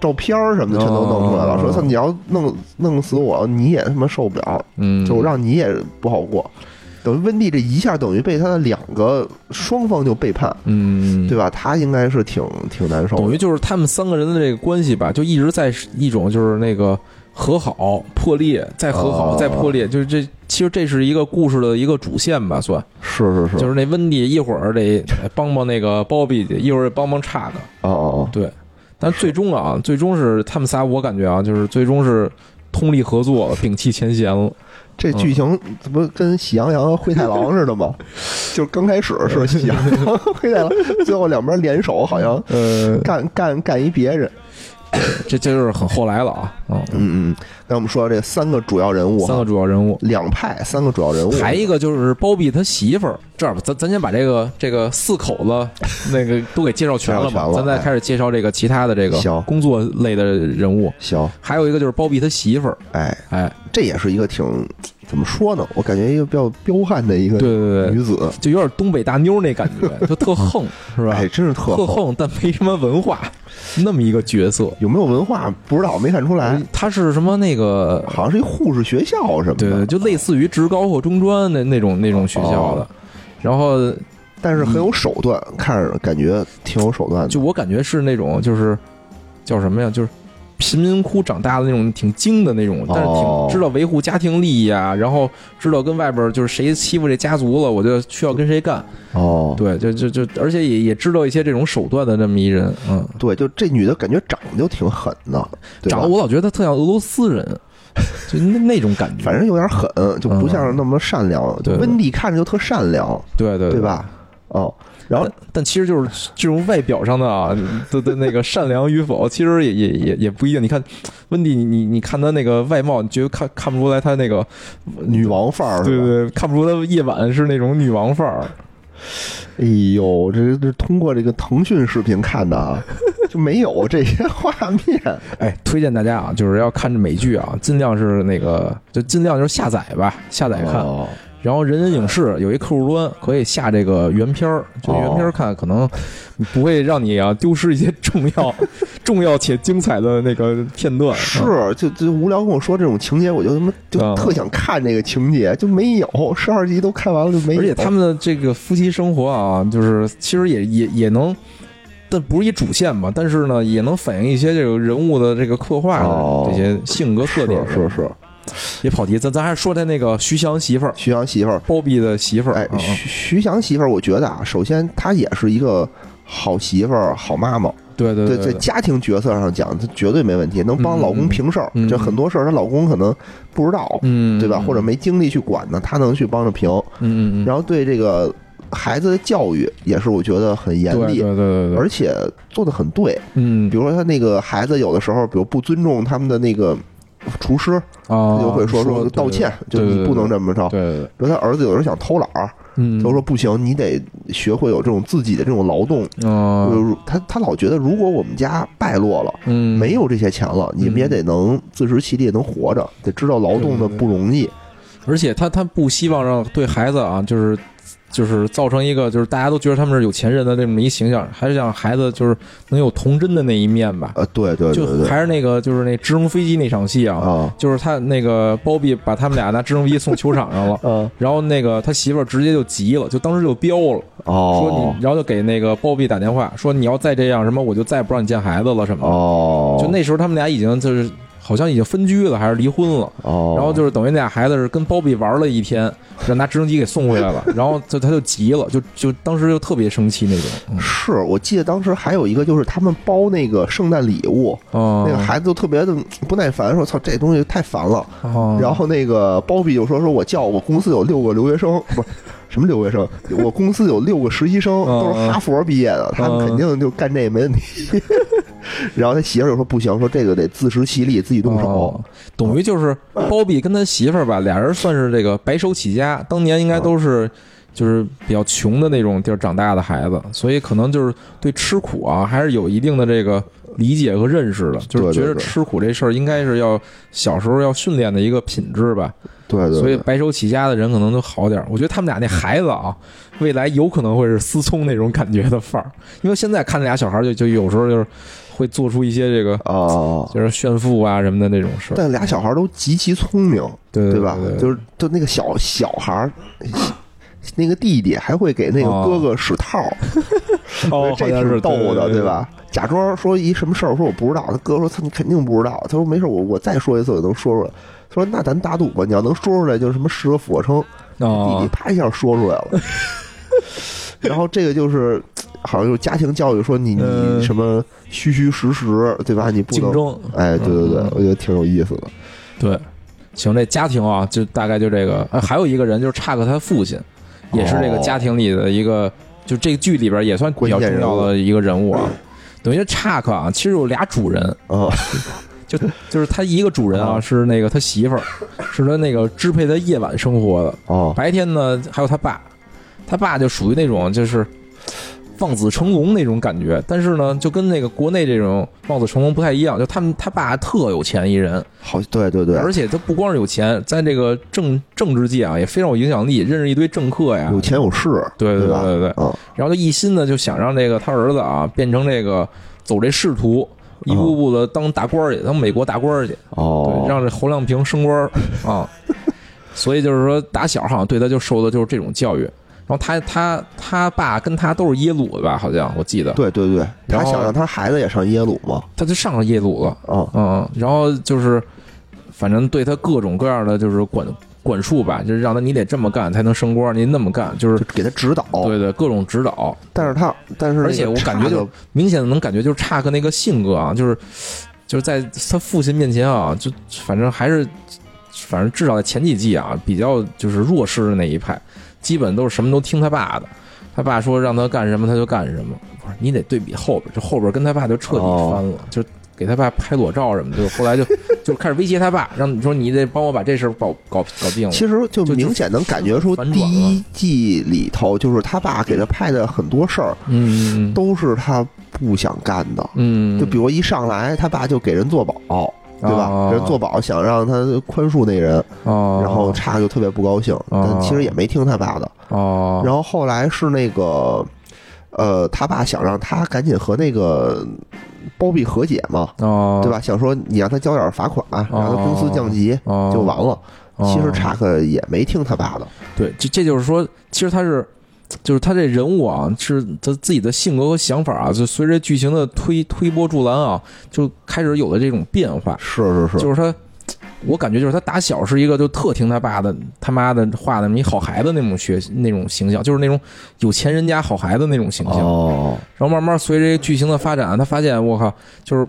照片儿什么的，全都弄出来了。哦说操，你要弄弄死我，你也他妈受不了，嗯，就让你也不好过。等于温蒂这一下等于被他的两个双方就背叛，嗯，对吧？他应该是挺挺难受的。等于就是他们三个人的这个关系吧，就一直在一种就是那个和好、破裂，再和好、哦再破裂，就是这其实这是一个故事的一个主线吧，算是是是，就是那温蒂一会儿得帮帮那个包庇去，一会儿帮帮查克，哦哦对，但最终啊，最终是他们仨，我感觉啊，就是最终是通力合作，摒弃前嫌了。这剧情怎么跟喜羊羊和灰太狼似的嘛？就是刚开始是喜羊羊、灰太狼，最后两边联手，好像呃，干干干一别人。这这就是很后来了啊，嗯，嗯嗯，那我们说这三个主要人物，三个主要人物。两派，三个主要人物，还一个就是包庇他媳妇儿，这样吧，咱咱先把这个这个四口子那个都给介绍全了吧 咱再开始介绍这个其他的这个工作类的人物。行，还有一个就是包庇他媳妇儿，哎，哎，这也是一个挺怎么说呢？我感觉一个比较彪悍的一个对对对，女子，就有点东北大妞那感觉，就特横，是吧？哎，真是特特横，但没什么文化，那么一个角色。有没有文化不知道，没看出来。她是什么那个？好像是一护士学校什么的，对对，就类似于职高或中专的那种那种学校的。然后，但是很有手段，看着感觉挺有手段的。就我感觉是那种，就是叫什么呀？就是贫民窟长大的那种，挺精的那种，但是挺知道维护家庭利益啊。然后知道跟外边就是谁欺负这家族了，我就需要跟谁干。哦，对，就就就，而且也也知道一些这种手段的这么一人。嗯，对，就这女的感觉长得就挺狠的，长得我老觉得她特像俄罗斯人。就那那种感觉，反正有点狠，就不像那么善良。温蒂看着就特善良，对对对吧？哦，然后但其实就是这种外表上的啊的的那个善良与否，其实也也也也不一定。你看温蒂，你你你看她那个外貌，你觉得看看不出来她那个女王范儿，对对，看不出她夜晚是那种女王范儿。哎呦，这这通过这个腾讯视频看的啊，就没有这些画面。哎，推荐大家啊，就是要看这美剧啊，尽量是那个，就尽量就是下载吧，下载看。然后人人影视有一客户端，可以下这个原片儿，就原片儿看，可能不会让你啊丢失一些重要、重要且精彩的那个片段。是，就就无聊跟我说这种情节，我就他妈就特想看这个情节，就没有十二集都看完了就没有。而且他们的这个夫妻生活啊，就是其实也也也能，但不是一主线吧，但是呢，也能反映一些这个人物的这个刻画的这些性格特点。是是。别跑题，咱咱还是说他那个徐翔媳妇儿，徐翔媳妇儿，包庇的媳妇儿。哎，徐徐翔媳妇儿，我觉得啊，首先她也是一个好媳妇儿、好妈妈。对对对，在家庭角色上讲，她绝对没问题，能帮老公平事儿。就很多事儿，她老公可能不知道，嗯，对吧？或者没精力去管呢，她能去帮着平。嗯嗯。然后对这个孩子的教育也是，我觉得很严厉，对对对，而且做的很对。嗯，比如说他那个孩子有的时候，比如不尊重他们的那个。厨师啊，就会说说道歉，就你不能这么着。对，比如他儿子有人想偷懒儿，嗯，就说不行，你得学会有这种自己的这种劳动。啊，他他老觉得，如果我们家败落了，嗯，没有这些钱了，你们也得能自食其力，能活着，得知道劳动的不容易。而且他他不希望让对孩子啊，就是。就是造成一个，就是大家都觉得他们是有钱人的那么一形象，还是想孩子就是能有童真的那一面吧？呃，对对，就还是那个，就是那直升飞机那场戏啊，就是他那个包庇把他们俩拿直升飞机送球场上了，嗯，然后那个他媳妇儿直接就急了，就当时就飙了，哦，说你，然后就给那个包庇打电话，说你要再这样什么，我就再也不让你见孩子了什么的，哦，就那时候他们俩已经就是。好像已经分居了，还是离婚了？哦，然后就是等于那俩孩子是跟包庇玩了一天，让拿直升机给送回来了，然后就他就急了，就就当时就特别生气那种。是我记得当时还有一个就是他们包那个圣诞礼物，那个孩子就特别的不耐烦，说：“操，这东西太烦了。”然后那个包庇就说：“说我叫我公司有六个留学生，不是 什么留学生，我公司有六个实习生，都是哈佛毕业的，他们肯定就干这没问题。”然后他媳妇儿就说不行，说这个得自食其力，自己动手。等于就是包庇跟他媳妇儿吧，俩人算是这个白手起家，当年应该都是就是比较穷的那种地儿长大的孩子，所以可能就是对吃苦啊还是有一定的这个理解和认识的，就是觉得吃苦这事儿应该是要小时候要训练的一个品质吧。对对。所以白手起家的人可能都好点儿。我觉得他们俩那孩子啊，未来有可能会是思聪那种感觉的范儿，因为现在看那俩小孩就就有时候就是。会做出一些这个啊，就是炫富啊什么的那种事儿但俩小孩都极其聪明，对对吧？就是就那个小小孩儿那个弟弟还会给那个哥哥使套哦，这挺逗的，对吧？假装说一什么事儿，说我不知道，他哥说他你肯定不知道，他说没事，我我再说一次，我能说出来。他说那咱打赌吧，你要能说出来，就是什么十个俯卧撑，弟弟啪一下说出来了。然后这个就是。好像就是家庭教育，说你你什么虚虚实实，对吧？你不竞争，哎，对对对，我觉得挺有意思的。对，行，这家庭啊，就大概就这个。还有一个人就是查克他父亲，也是这个家庭里的一个，就这个剧里边也算比较重要的一个人物啊。等于查克啊，其实有俩主人啊，就就是他一个主人啊，是那个他媳妇儿，是他那个支配他夜晚生活的。哦，白天呢还有他爸，他爸就属于那种就是。望子成龙那种感觉。但是呢，就跟那个国内这种望子成龙不太一样，就他们他爸特有钱一人，好，对对对，而且他不光是有钱，在这个政政治界啊也非常有影响力，认识一堆政客呀，有钱有势，对对对对对，嗯，然后就一心呢就想让这个他儿子啊变成这个走这仕途，一步步的当大官儿去，当美国大官儿去，哦对，，让这侯亮平升官儿 啊。所以就是说，打小好像对他就受的就是这种教育。然后他他他爸跟他都是耶鲁的吧？好像我记得，对对对，他想让他孩子也上耶鲁嘛，他就上了耶鲁了。嗯，嗯，然后就是反正对他各种各样的就是管管束吧，就是让他你得这么干才能升官，你那么干就是就给他指导，对对各种指导。但是他但是而且我感觉就明显的能感觉就是查克那个性格啊，就是就是在他父亲面前啊，就反正还是反正至少在前几季啊，比较就是弱势的那一派，基本都是什么都听他爸的。他爸说让他干什么他就干什么，不是你得对比后边，就后边跟他爸就彻底翻了，就给他爸拍裸照什么的，就后来就就开始威胁他爸，让你说你得帮我把这事儿搞搞搞定了。其实就就明显能感觉出第一季里头，就是他爸给他派的很多事儿嗯嗯都是他不想干的。嗯，就比如一上来，他爸就给人做保，对吧？人做保，想让他宽恕那人，哦，然后查就特别不高兴，但其实也没听他爸的。哦，然后后来是那个，呃，他爸想让他赶紧和那个包庇和解嘛，哦，对吧？想说你让他交点罚款，让他公司降级哦，就完了。哦其实查克也没听他爸的，对，这这就是说，其实他是，就是他这人物啊，是他自己的性格和想法啊，就随着剧情的推推波助澜啊，就开始有了这种变化。是是是，就是他，我感觉就是他打小是一个就特听他爸的他妈的话的一好孩子那种学那种形象，就是那种有钱人家好孩子那种形象。哦，然后慢慢随着剧情的发展，他发现我靠，就是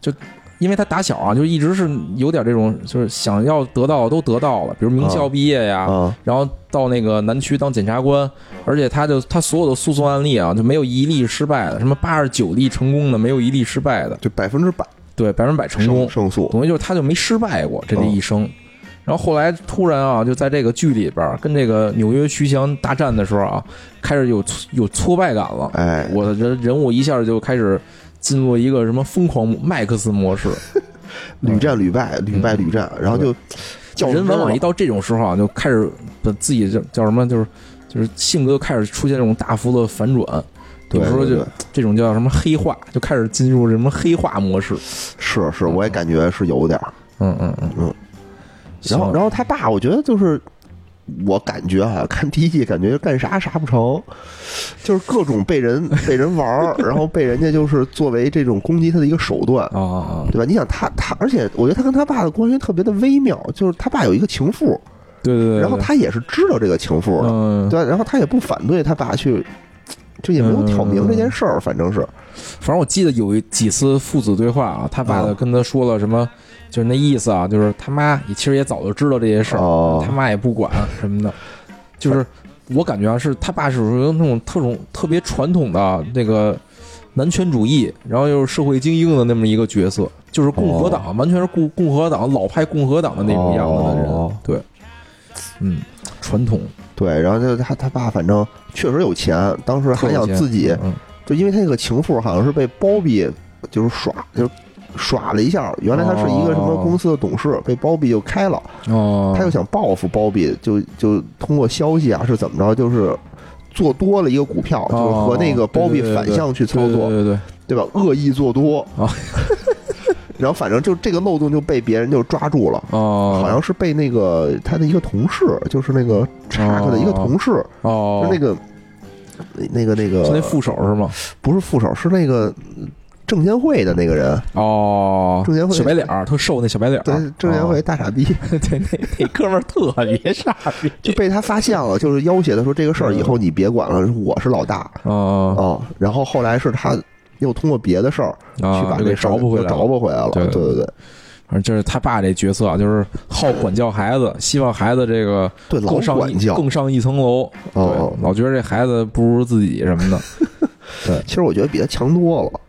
就因为他打小啊，就一直是有点这种，就是想要得到都得到了，比如名校毕业呀，啊，然后到那个南区当检察官，而且他就他所有的诉讼案例啊，就没有一例失败的，什么八十九例成功的，没有一例失败的，就百分之百对，百分百成功胜，胜诉，等于就是他就没失败过这这一生。然后后来突然啊，就在这个剧里边跟这个纽约徐翔大战的时候啊，开始有有挫败感了。哎，我的人人物一下就开始进入一个什么疯狂麦克斯模式，屡战屡败，屡败屡战，然后就 较人往往一到到这种时候啊，就开始把自己叫叫什么，就是就是性格就开始出现这种大幅的反转。有时候就这种叫什么黑化，就开始进入什么黑化模式。是是，我也感觉是有点儿。嗯嗯嗯嗯。然后然后他爸，我觉得就是我感觉啊，看第一季感觉干啥啥不成，就是各种被人被人玩儿，然后被人家就是作为这种攻击他的一个手段。啊！对吧？你想他他，而且我觉得他跟他爸的关系特别的微妙，就是他爸有一个情妇，对对对，然后他也是知道这个情妇的，嗯，对，然后他也不反对他爸去，就也没有挑明这件事儿，反正是。反正我记得有几次父子对话啊，他爸嗯跟他说了什么，就是那意思啊，就是他妈也其实也早就知道这些事儿，哦。他妈也不管什么的，就是我感觉啊，是他爸是属于那种特种特别传统的那个男权主义，然后又是社会精英的那么一个角色，就是共和党，完全是共共和党老派共和党的那种样子的人，哦。对，嗯，传统，对。然后就他他爸反正确实有钱，当时还想自己，嗯就因为他那个情妇好像是被包庇，就是耍就是。耍了一下，原来他是一个什么公司的董事，被包庇就开了，哦，他又想报复包庇，就就通过消息啊是怎么着，就是做多了一个股票，就是和那个包庇反向去操作，对对对，对吧？恶意做多。哦，然后反正就这个漏洞就被别人就抓住了，哦，好像是被那个他的一个同事，就是那个查克的一个同事，哦，是那个那个那个是那副手是吗？不是副手，是那个证监会的那个人，哦，证监会小白脸儿，特瘦那小白脸儿，对，证监会哦。大傻逼，对那那哥们儿特别傻逼，就被他发现了，就是要挟他说这个事儿以后你别管了，我是老大。哦哦。然后后来是他又通过别的事儿去啊，把这找不回来了，找不回来了，对对对反正就是他爸这角色啊，就是好管教孩子，希望孩子这个对，老更上一管教。更上一层楼，哦。对，老觉得这孩子不如自己什么的，对。其实我觉得比他强多了，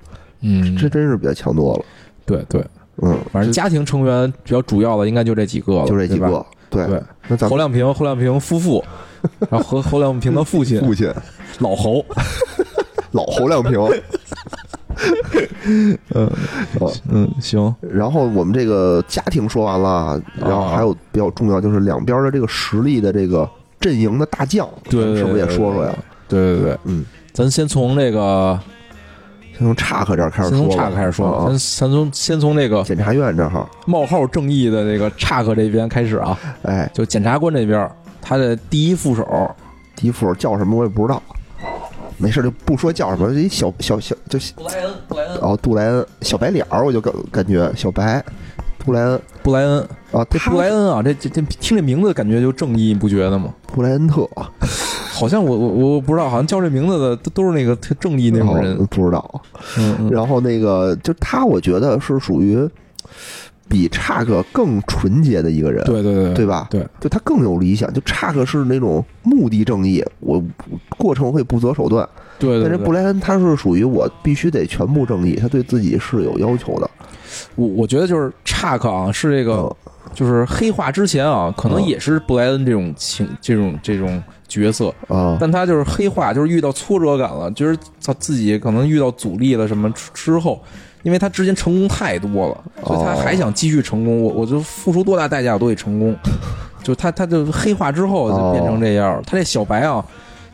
嗯，这真是比他强多了。对对，嗯，反正家庭成员比较主要的应该就这几个了，就这几个。对，对，那咱侯亮平、侯亮平夫妇，然后和侯亮平的父亲父亲。老侯，老侯亮平。嗯哦嗯，行，然后我们这个家庭说完了，然后还有比较重要就是两边的这个实力的这个阵营的大将，对是不是也说说呀？对对对，嗯，咱先从这个，先从查克这儿开始先从岔开始说，啊咱先从先从这个检察院这儿哈，冒号正义的这个岔克这边开始啊，哎，就检察官这边，他的第一副手，第一副手叫什么我也不知道，没事就不说叫什么，一小小小就布莱恩，布莱恩，哦，杜莱恩小白脸儿，我就感感觉小白，布莱恩布莱恩，啊，这布莱恩啊，这这这听这名字感觉就正义，你不觉得吗？布莱恩特 好像我我我不知道，好像叫这名字的都都是那个特正义那种人哦，不知道。嗯嗯，然后那个就他，我觉得是属于比查克更纯洁的一个人，对对对对吧？对，就他更有理想。就查克是那种目的正义，我过程会不择手段，对对对但是布莱恩他是属于我必须得全部正义，他对自己是有要求的。我我觉得就是查克啊，是这个嗯就是黑化之前啊，可能嗯也是布莱恩这种情这种这种角色，啊，但他就是黑化，就是遇到挫折感了，就是他自己可能遇到阻力了什么之之后，因为他之前成功太多了，所以他哦还想继续成功。我我就付出多大代价我都得成功。就他他就黑化之后就变成这样。他这小白啊，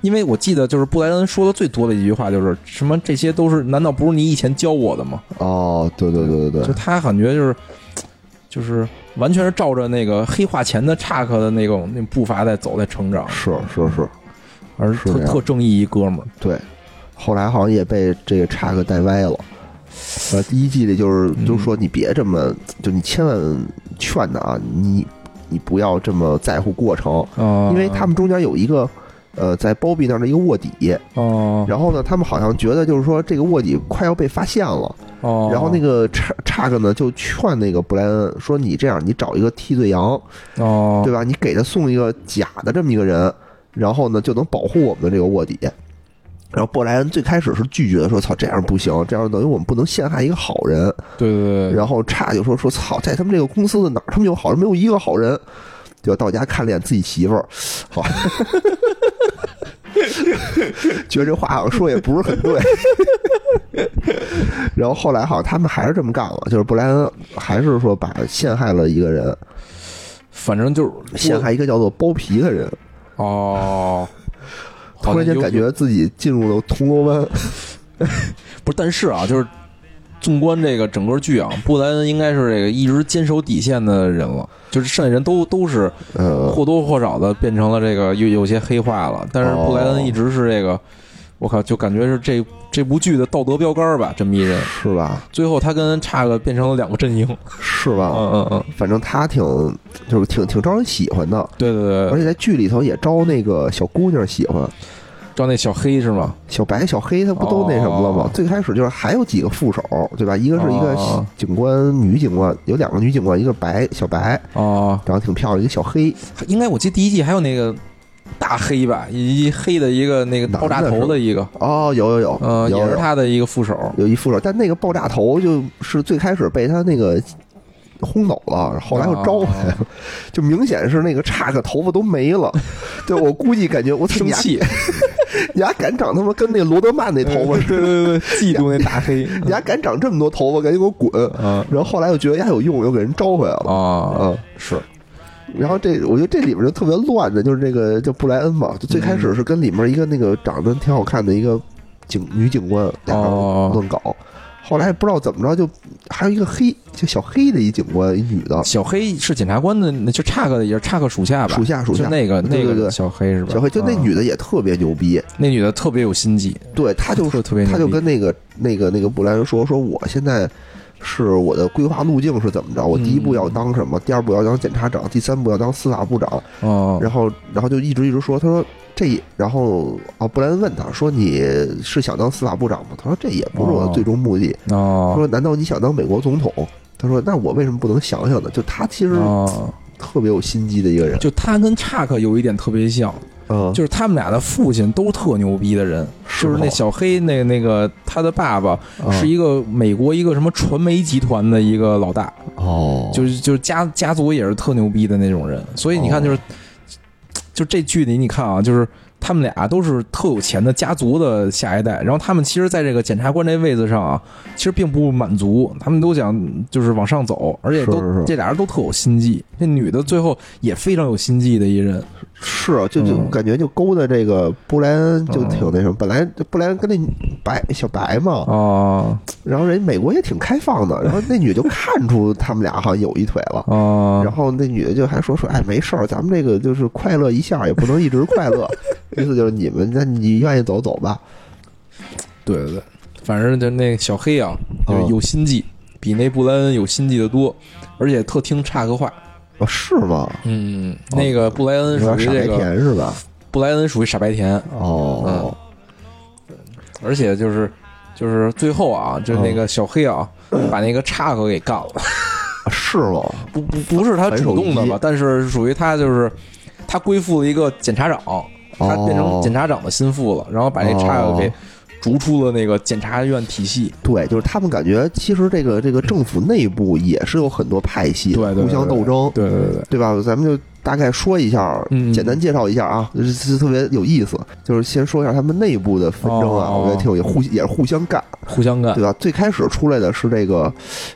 因为我记得就是布莱恩说的最多的一句话就是什么这些都是难道不是你以前教我的吗？哦，对对对对对，就他感觉就是就是完全是照着那个黑化前的查克的那种那步伐在走在成长，是是是，而特特正义一哥们儿。对。后来好像也被这个查克带歪了。呃，第一季里就是嗯。就说你别这么，就你千万劝他啊，你你不要这么在乎过程，啊，因为他们中间有一个呃在包庇那儿的一个卧底，哦。然后呢，他们好像觉得就是说这个卧底快要被发现了，哦，然后那个查查克呢就劝那个布莱恩说你这样，你找一个替罪羊，哦，对吧？你给他送一个假的这么一个人，然后呢就能保护我们的这个卧底。然后布莱恩最开始是拒绝的，说：“操，这样不行，这样等于我们不能陷害一个好人。对对对，”然后差就说：“说操，在他们这个公司的哪儿他们有好人，没有一个好人。”就到家看了眼自己媳妇儿，好，觉得这话好像说也不是很对。然后后来好像他们还是这么干了，就是布莱恩还是说把陷害了一个人，反正就是陷害一个叫做包皮的人。哦，突然间感觉自己进入了铜锣湾。不是，但是啊，就是纵观这个整个剧啊，布莱恩应该是这个一直坚守底线的人了，就是剩下人都都是呃，或多或少的变成了这个有有些黑化了，但是哦布莱恩一直是这个，我靠，就感觉是这这部剧的道德标杆吧，这么一人。是吧？最后他跟差个变成了两个阵营，是吧？嗯嗯嗯，反正他挺就是挺挺招人喜欢的，对对对，而且在剧里头也招那个小姑娘喜欢。招那小黑是吗？小白、小黑，他不都那什么了吗？哦最开始就是还有几个副手，对吧？一个是一个哦警官，女警官，有两个女警官，一个白小白，哦，长得挺漂亮，一个小黑，应该我记得第一季还有那个大黑吧，一黑的一个那个爆炸头的一个，哦，有有有，呃，有有也是他的一个副手。有一副手，但那个爆炸头就是最开始被他那个轰走了，后来又招回来了，就明显是那个差个头发都没了。对我估计感觉我生气，你还敢长他妈跟那罗德曼那头发似的对对对，嫉妒那大黑。你还敢长这么多头发，赶紧给我滚！嗯然后后来又觉得呀有用，又给人招回来了。啊，嗯，是然后这我觉得这里面就特别乱的，就是这个叫布莱恩嘛，就最开始是跟里面一个那个长得挺好看的一个警女警官俩人哦乱搞，后来不知道怎么着就还有一个黑就小黑的一警官，一女的，小黑是检察官的，那就查克的也是查克属下吧？属下属下就那个那个小黑是吧？小黑就那啊女的也特别牛逼，那女的特别有心计，对，她就特特别牛逼。他就跟那个那个那个布莱恩说说，我现在是我的规划路径是怎么着？我第一步要当什么？第二步要当检察长，第三步要当司法部长。哦，然后然后就一直一直说，他说这，然后啊，布莱恩问他说你是想当司法部长吗？他说这也不是我的最终目的。他哦说难道你想当美国总统？他说那我为什么不能想想呢？就他其实哦，特别有心机的一个人。就他跟查克有一点特别像，嗯，就是他们俩的父亲都特牛逼的人，就是那小黑那那个他的爸爸啊是一个美国一个什么传媒集团的一个老大，哦，就是就是家家族也是特牛逼的那种人，所以你看就是，就这剧里你看啊，就是他们俩都是特有钱的家族的下一代，然后他们其实在这个检察官这位子上啊，其实并不满足，他们都想就是往上走，而且都这俩人都特有心计。这女的最后也非常有心计的一人，是，就就嗯感觉就勾搭这个布莱恩就挺那什么。本来布莱恩跟那白小白嘛，啊然后人美国也挺开放的，然后那女的就看出他们俩好像有一腿了。啊然后那女的就还说说，哎，没事儿，咱们这个就是快乐一下，也不能一直快乐。意思就是你们，那你愿意走走吧。对对对，反正就那小黑啊，就是嗯有心计，比那布莱恩有心计的多，而且特听岔克话。哦，是吗？嗯，那个布莱恩属于这个甜是吧？布莱恩属于傻白甜，哦，嗯而且就是就是最后啊，就是那个小黑啊，嗯把那个叉哥给干了。是吗？不不不是他主动的吧，但是属于他就是他归附了一个检察长，他变成检察长的心腹了，然后把这叉哥给逐出了那个检察院体系。对，就是他们感觉其实这个这个政府内部也是有很多派系，对对对互相斗争，对对对，对吧？咱们就大概说一下，嗯简单介绍一下啊，这这特别有意思。就是先说一下他们内部的纷争啊，哦我觉得挺有意思，互也是互相干，互相干对。吧？最开始出来的是这个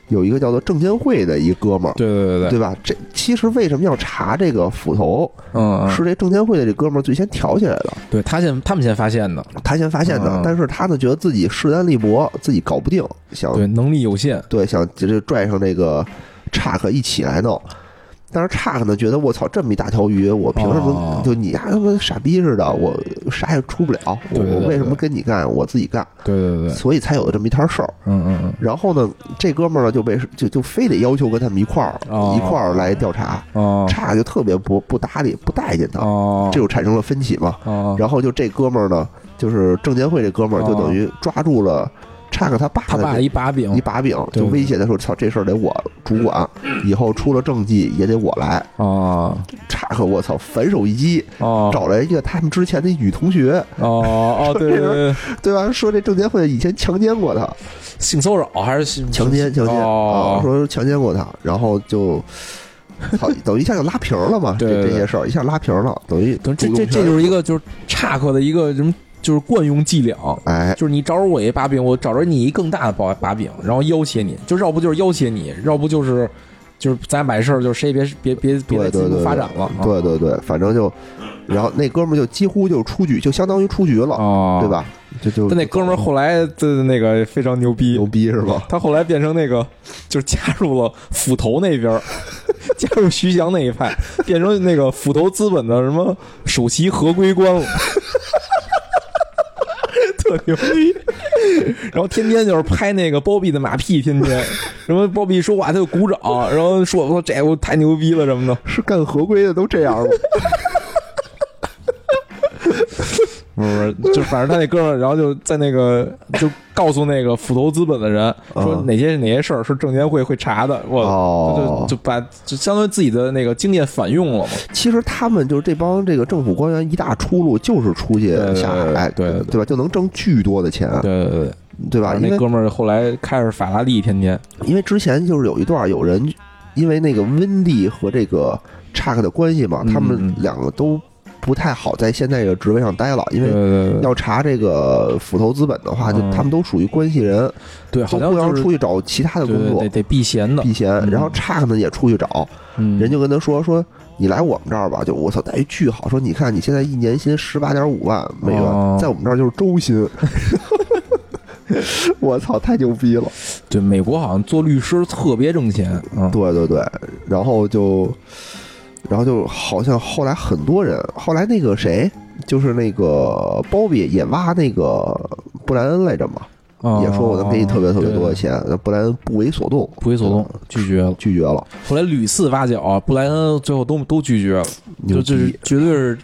有一个叫做证监会的一哥们儿。对对对对，对吧？这其实为什么要查这个斧头？嗯，嗯是这证监会的这哥们儿最先挑起来的，对他先他们先发现的，他先发现的。嗯但是他呢，觉得自己势单力薄，自己搞不定，想对能力有限，对，想就是拽上这个查克一起来弄。但是差可能，觉得我操，这么一大条鱼，我凭什么哦。就你还他妈傻逼似的，我啥也出不了，我为什么跟你干，我自己干，对对对，所以才有了这么一摊事儿。嗯嗯嗯，然后呢，这哥们儿呢就被就就非得要求跟他们一块儿哦一块儿来调查，哦。查克就特别不不搭理，不待见他，哦，这就产生了分歧嘛。哦，然后就这哥们儿呢，就是证监会这哥们儿就等于抓住了查克他爸他爸一把柄一把柄，就威胁他说：“操，这事儿得我主管，以后出了政绩也得我来。啊”查克，我操，反手一击，哦找来一个他们之前的女同学，哦哦，对对对，对吧？说这证监会以前强奸过他，性骚扰还是性强奸强奸哦啊，说强奸过他，然后就。好，等于一下就拉平了嘛，对对对这这些事儿一下拉平了，等于等这这这就是一个就是岔克的一个什么，就是惯用伎俩。哎，就是你找着我一把柄，我找着你一更大的把把柄，然后要挟你，就要不就是要挟你，要不就是就是咱把这事儿，就是谁也别别别别再进一步对对对，发展了。啊对对对，反正就，然后那哥们儿就几乎就出局，就相当于出局了，哦，对？吧？就就但那哥们儿后来的那个非常牛逼牛，逼是吧？他后来变成那个，就是加入了斧头那边，加入徐翔那一派，变成那个斧头资本的什么首席合规官了，特牛逼。然后天天就是拍那个包庇的马屁，天天 什么包庇说话他就鼓掌，然后说我说这我太牛逼了什么的。是干合规的都这样吗？不是，不是就反正他那哥们儿，然后就在那个就告诉那个斧头资本的人说嗯哪些哪些事儿是证监会会查的，我哦就就把就相当于自己的那个经验反用了嘛。其实他们就是这帮这个政府官员一大出路就是出去下海，对对吧？就能挣巨多的钱，对对对，对吧？那哥们儿后来开着法拉利，天天因为之前就是有一段有人因为那个温蒂和这个查克的关系嘛，嗯他们两个都不太好在现在这个职位上待了，因为要查这个斧头资本的话，就嗯他们都属于关系人，对，好像就是互相出去找其他的工作得得避嫌的避，嫌，嗯然后查克呢也出去找，嗯，人就跟他说说。你来我们这儿吧，就我操，待遇巨好。说你看你现在一年薪十八点五万美元，哦在我们这儿就是周薪。我操，太牛逼了！对美国好像做律师特别挣钱，嗯，对对对，然后就，然后就好像后来很多人，后来那个谁，就是那个鲍比也挖那个布莱恩来着嘛，哦也说我能给你特别特别多的钱，那布莱恩不为所动，不为所动，拒绝了。拒绝了，后来屡次挖角，布莱恩最后都都拒绝了，牛就这是，绝对是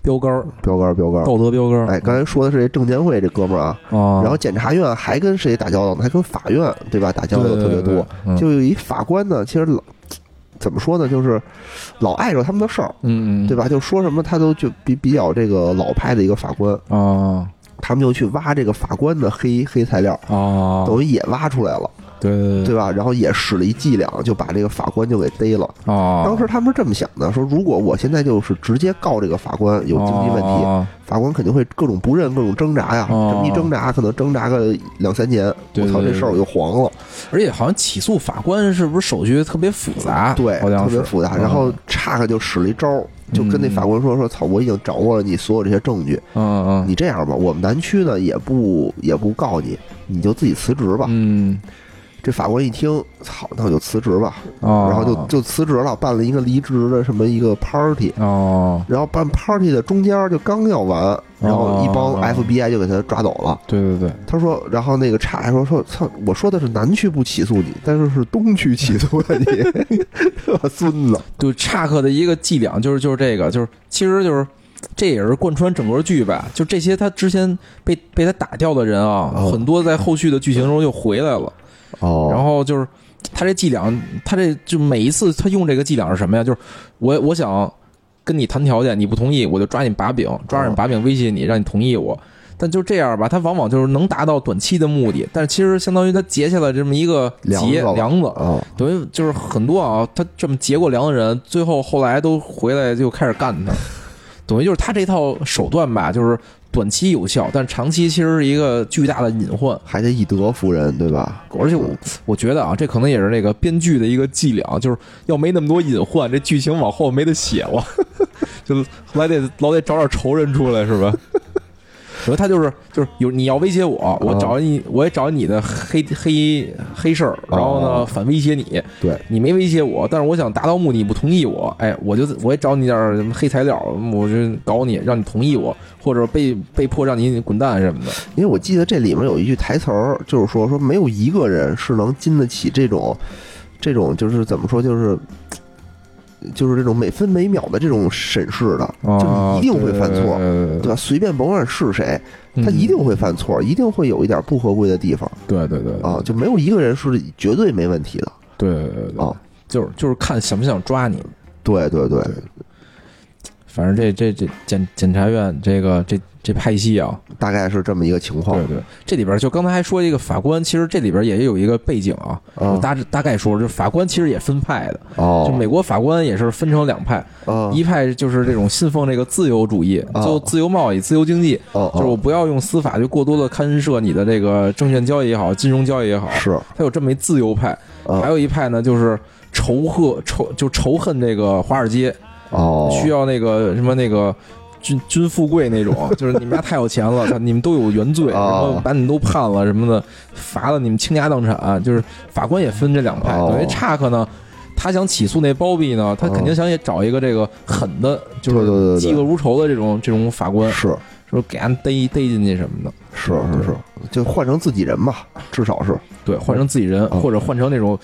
标杆儿，标杆儿标杆儿。道德标杆儿。哎，刚才说的是这证监会这哥们儿啊，啊，然后检察院还跟谁打交道呢？还跟法院对吧？打交道特别多。，对对对就有一法官呢，其实老怎么说呢，就是老碍着他们的事儿，嗯嗯，对吧？就说什么他都就比比较这个老派的一个法官，啊他们就去挖这个法官的黑黑材料，啊，等于也挖出来了。对对对吧？然后也使了一伎俩，就把这个法官就给逮了。哦，当时他们是这么想的，说如果我现在就是直接告这个法官有经济问题，哦法官肯定会各种不认、各种挣扎呀。哦这么一挣扎，可能挣扎个两三年，我操，这事儿我就黄了。而且好像起诉法官是不是手续特别复杂？对，特别复杂。嗯然后查克就使了一招，就跟那法官说：“说操，我已经掌握了你所有这些证据，嗯嗯你这样吧，我们南区呢也不也不告你，你就自己辞职吧。嗯，这法官一听，操，那我就辞职吧，哦，然后就就辞职了，办了一个离职的什么一个 party。哦，然后办 party 的中间就刚要完，然后一帮哦 FBI 就给他抓走了。对对对，他说，然后那个查还说说，操，我说的是南区不起诉你，但是是东区起诉的你，这孙子。对查克的一个伎俩就是就是这个，就是其实就是。这也是贯穿整个剧吧，就这些他之前被被他打掉的人啊，哦很多在后续的剧情中又回来了。哦然后就是他这伎俩，他这就每一次他用这个伎俩是什么呀？就是我我想跟你谈条件，你不同意，我就抓你把柄，抓着你把柄威胁你，让你同意我。但就这样吧，他往往就是能达到短期的目的，但是其实相当于他结下了这么一个结梁子等于就是很多啊，他这么结过梁的人，最后后来都回来就开始干他，等于就是他这套手段吧，就是短期有效，但长期其实是一个巨大的隐患。还得以德服人，对吧？而且我我觉得啊，这可能也是那个编剧的一个伎俩，就是要没那么多隐患，这剧情往后没得写了，就后来得老得找点仇人出来，是吧？可能他就是就是有你要威胁我，我找你，我也找你的黑黑黑事儿，然后呢哦反威胁你，对，你没威胁我，但是我想达到目的，你不同意我，哎，我就我也找你点儿什么黑材料，我就搞你，让你同意我，或者被被迫让你滚蛋什么的。因为我记得这里面有一句台词儿，就是说说没有一个人是能经得起这种这种就是怎么说就是。就是这种每分每秒的这种审视的，就你一定会犯错，对对吧？随便甭管是谁，他嗯一定会犯错，一定会有一点不合规的地方。对对对啊，就没有一个人是绝对没问题的。对对对对。啊。就是就是看想不想抓你。对对。对，反正这这这检检察院这个这这派系啊，大概是这么一个情况。对对，这里边就刚才还说一个法官，其实这里边也有一个背景啊，大致大概说，就是法官其实也分派的，哦，就美国法官也是分成两派，啊。一派就是这种信奉这个自由主义，哦就自由贸易、自由经济，哦就是我不要用司法就过多的干涉你的这个证券交易也好，金融交易也好，是。他有这么一自由派，啊。还有一派呢就是仇恨仇就仇恨这个华尔街，哦，需要那个什么那个。军军富贵那种，就是你们家太有钱了，你们都有原罪，然哦后把你们都判了什么的，罚了你们倾家荡产。就是法官也分这两派，哦。等于查克呢，他想起诉那包庇呢，他肯定想也找一个这个狠的，就是嫉恶如仇的这种这种法官，是。说给俺逮逮进去什么的。是是是，就换成自己人吧，至少是。对，换成自己人，哦或者换成那种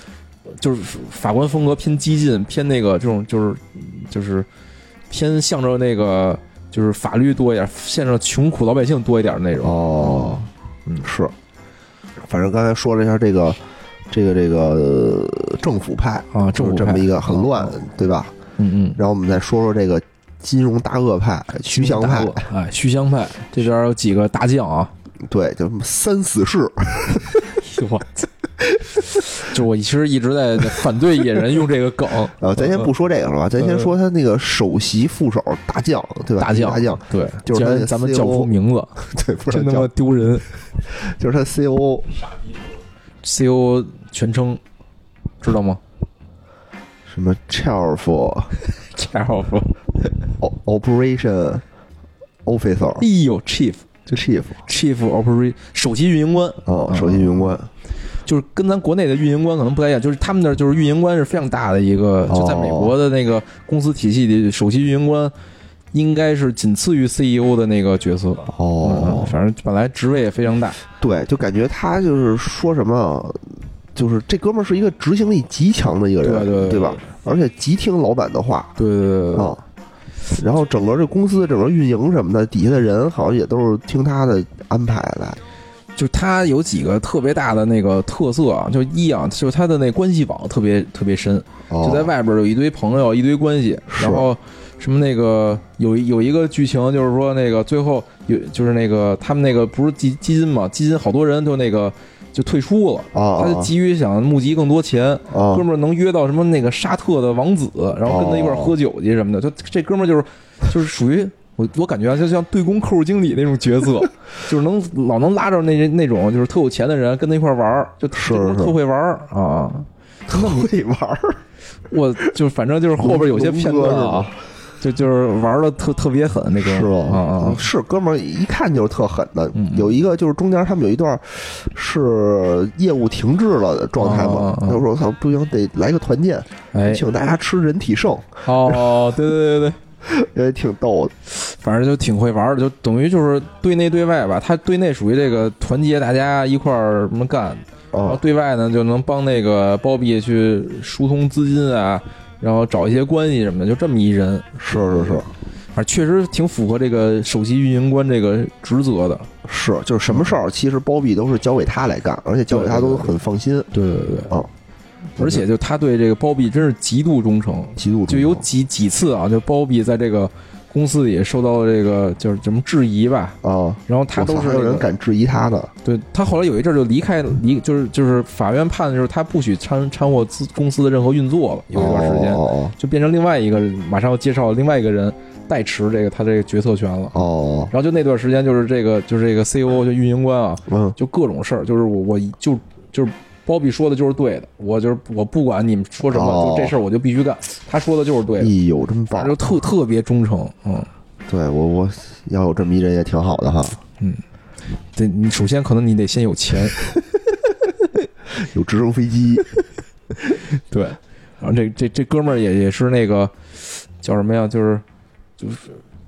就是法官风格偏激进，偏那个这种就是就是偏向着那个就是法律多一点，向着穷苦老百姓多一点的那种。哦，嗯。是，反正刚才说了一下这个这个这个呃政府派啊，政府派。这么一个很乱哦，对吧？嗯嗯，然后我们再说说这个金融大鳄派徐翔派，哎，徐翔派这边有几个大将啊，对，就什么三死士，我操！就我其实一直在反对野人用这个梗，呃，咱先不说这个了吧，咱先说他那个首席副手大将，对吧？大将大将，对，就是咱们叫不出名字，对，不是真他妈叫，丢人。就是他 COO CO 全称知道吗什么 Chair for？Chief，Operation Officer 哎呦，Chief 就。Chief Chief Operation 首席运营官，哦，首席运营官，就是跟咱国内的运营官可能不太一样，就是他们那儿就是运营官是非常大的一个，哦就在美国的那个公司体系里，首席运营官应该是仅次于 CEO 的那个角色。哦嗯，反正本来职位也非常大。对，就感觉他就是说什么，就是这哥们儿是一个执行力极强的一个人，对对对吧？而且极听老板的话对对对对啊。然后整个这公司整个运营什么的，底下的人好像也都是听他的安排来。就是他有几个特别大的那个特色啊，就一啊，就是他的那关系网特别特别深，哦、就在外边有一堆朋友，一堆关系，然后什么那个有有一个剧情就是说那个最后有就是那个他们那个不是基基金嘛，基金好多人就那个就退出了。啊，他就急于想募集更多钱，啊哥们儿能约到什么那个沙特的王子，然后跟他一块儿喝酒去什么的。就这哥们儿就是就是属于我我感觉啊，就像对公客户经理那种角色，就是能老能拉着那那种就是特有钱的人跟他一块玩儿，就是特会玩儿啊。特会玩儿，我就反正就是后边有些片段啊，就就是玩的特特别狠那个是吧？啊啊是哥们儿一看就是特狠的嗯。有一个就是中间他们有一段是业务停滞了的状态嘛他说：“操，不行，得来个团建，哎请大家吃人体盛，哦对对对对，也挺逗的。反正就挺会玩的，就等于就是对内对外吧，他对内属于这个团结大家一块儿什么干，然后啊，对外呢就能帮那个包庇去疏通资金啊，然后找一些关系什么的，就这么一人，是是是反正确实挺符合这个首席运营官这个职责的。是，就是什么事儿，其实包庇都是交给他来干，而且交给他都很放心。对对对啊，而且就他对这个包庇真是极度忠诚，极度就有几几次啊，就包庇在这个公司里受到了这个就是什么质疑吧，啊，然后他都是那个人敢质疑他的。对他后来有一阵儿就离开离，就是就是法院判的就是他不许掺掺和资公司的任何运作了，有一段时间、哦就变成另外一个马上要介绍另外一个人代持这个他这个决策权了。哦哦，然后就那段时间就是这个就是这个 CEO 就运营官啊，嗯，就各种事儿，就是我我就就是包庇说的就是对的，我就是我不管你们说什么，哦就这事儿我就必须干，他说的就是对的，哎呦，真棒！就特特别忠诚，嗯。对我我要有这么一人也挺好的哈，嗯对你首先可能你得先有钱，有直升飞机。对，然后这这这哥们儿也也是那个叫什么呀？就是就是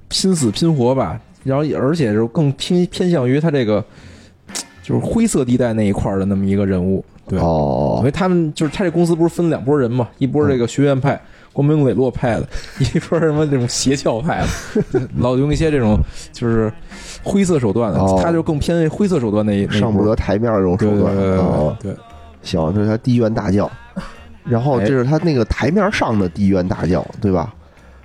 拼死拼活吧，然后而且是更偏偏向于他这个就是灰色地带那一块儿的那么一个人物。对。哦，因哦为他们就是他这公司不是分两拨人嘛，一波这个学院派。光明磊落派的，一波什么这种邪教派的，老用一些这种就是灰色手段的，哦。他就更偏灰色手段那一那一上不得台面这种对手段对对对哦。对。对，行，这是他第一员大将，然后哎。这是他那个台面上的第一员大将，对吧？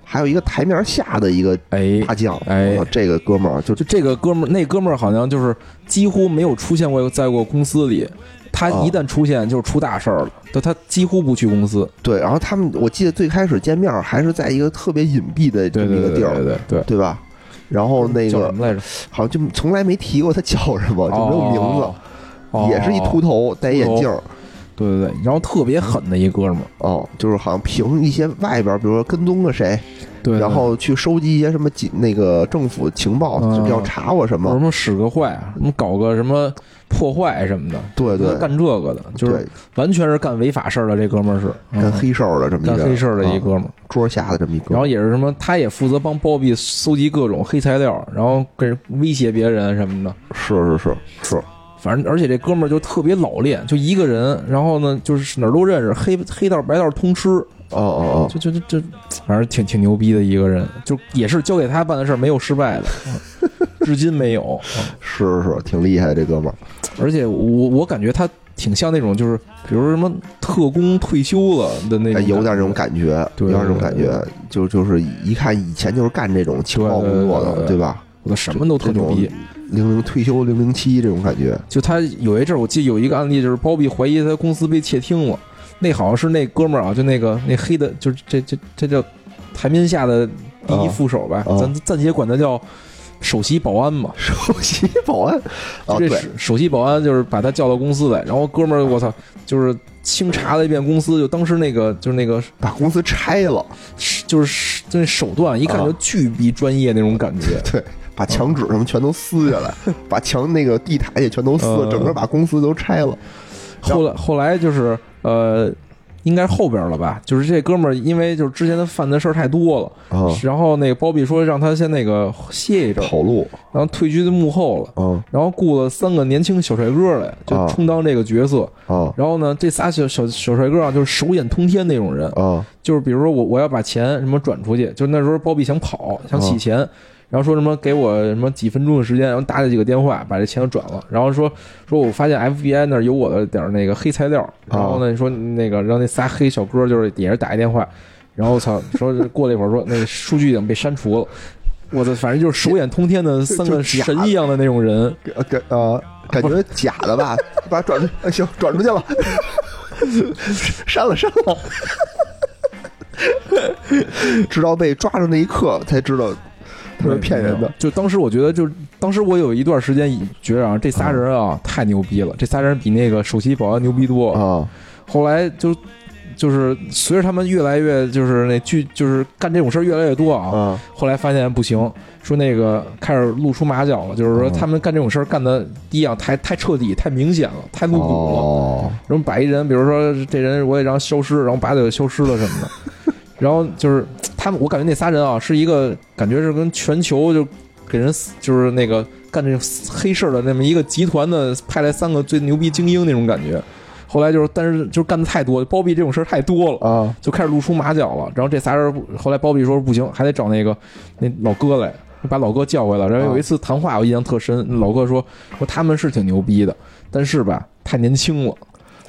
还有一个台面下的一个哎，大将，哎。哦这个哥们儿就就这个哥们儿，那哥们儿好像就是几乎没有出现过在过公司里，他哦一旦出现就是出大事儿了，就他几乎不去公司，对。然后他们，我记得最开始见面还是在一个特别隐蔽的这么一个地儿，对对。对吧？然后那个叫什么来着？好像就从来没提过他叫什么，就没有名字，哦也是一秃头，戴眼镜儿。对对对，然后特别狠的一哥们儿，哦，就是好像凭一些外边儿，比如说跟踪个谁，对，然后去收集一些什么警那个政府情报，嗯。就要查我什么。什么使个坏啊，什么搞个什么破坏什么的，对对，干这个的，就是对。完全是干违法事儿的。这哥们儿是。干嗯。黑事儿的这么一个，干黑事儿的一啊。哥们儿，桌下的这么一个，然后也是什么，他也负责帮包庇搜集各种黑材料，然后跟威胁别人什么的。是是是是，反正而且这哥们儿就特别老练，就一个人，然后呢就是哪儿都认识，黑黑道白道通吃，哦哦哦，就就就就，反正挺挺牛逼的一个人，就也是交给他办的事儿没有失败的，嗯至今没有。嗯 是是是，挺厉害的这哥们儿。而且我我感觉他挺像那种就是比如什么特工退休了的那哎，种，有点这种感觉，有点这种感觉，就就是一看以前就是干这种情报工作的，对吧？我的什么都特牛逼。零零退休零零七这种感觉，就他有一阵儿，我记得有一个案例，就是包庇怀疑他公司被窃听了，那好像是那哥们儿啊，就那个那黑的，就是这这这叫台面下的第一副手吧，咱暂且管他叫首席保安嘛。首席保安？啊，对这首首席保安就是把他叫到公司来，然后哥们儿我操，就是清查了一遍公司，就当时那个就是那个把公司拆了，就是就那手段，一看就巨逼专业那种感觉。对，把墙纸什么全都撕下来，把墙那个地毯也全都撕，嗯整个把公司都拆了。后来后来就是呃，应该后边了吧？就是这哥们儿因为就是之前他犯的事儿太多了，啊，然后那个包庇说让他先那个歇一阵儿，跑路，然后退居幕后了。啊然后雇了三个年轻小帅哥来，就啊充当这个角色。哦然后呢，这仨小小小帅哥啊，就是手眼通天那种人，啊就是比如说我我要把钱什么转出去，就那时候包庇想跑，想洗钱，然后说什么给我什么几分钟的时间，然后打了几个电话把这钱就转了，然后说说我发现 FBI 那儿有我的点儿那个黑材料，然后呢你说那个让那仨黑小哥就是也是打一电话，然后操说过了一会儿说那个数据已经被删除了。我的反正就是手眼通天的三个神一样的那种人，呃感呃感觉假的吧，把转出，哎行，转出去了，删了删了。直到被抓住那一刻，才知道是骗人的。就当时我觉得，就当时我有一段时间觉得啊，这仨人啊太牛逼了，这仨人比那个首席保安牛逼多。啊后来就就是随着他们越来越就是那剧就是干这种事儿越来越多啊，啊后来发现不行，说那个开始露出马脚了，就是说嗯他们干这种事儿干的第一样太太彻底、太明显了、太露骨了。哦然后把一人，比如说这人我也让消失，然后把他给消失了什么的。然后就是他们，我感觉那仨人啊，是一个感觉是跟全球就给人就是那个干这种黑事儿的那么一个集团的派来三个最牛逼精英那种感觉。后来就是，但是就是干的太多，包庇这种事儿太多了，啊就开始露出马脚了。然后这仨人后来包庇说不行，还得找那个那老哥来，把老哥叫回来。然后有一次谈话我印象特深，老哥说说他们是挺牛逼的，但是吧太年轻了。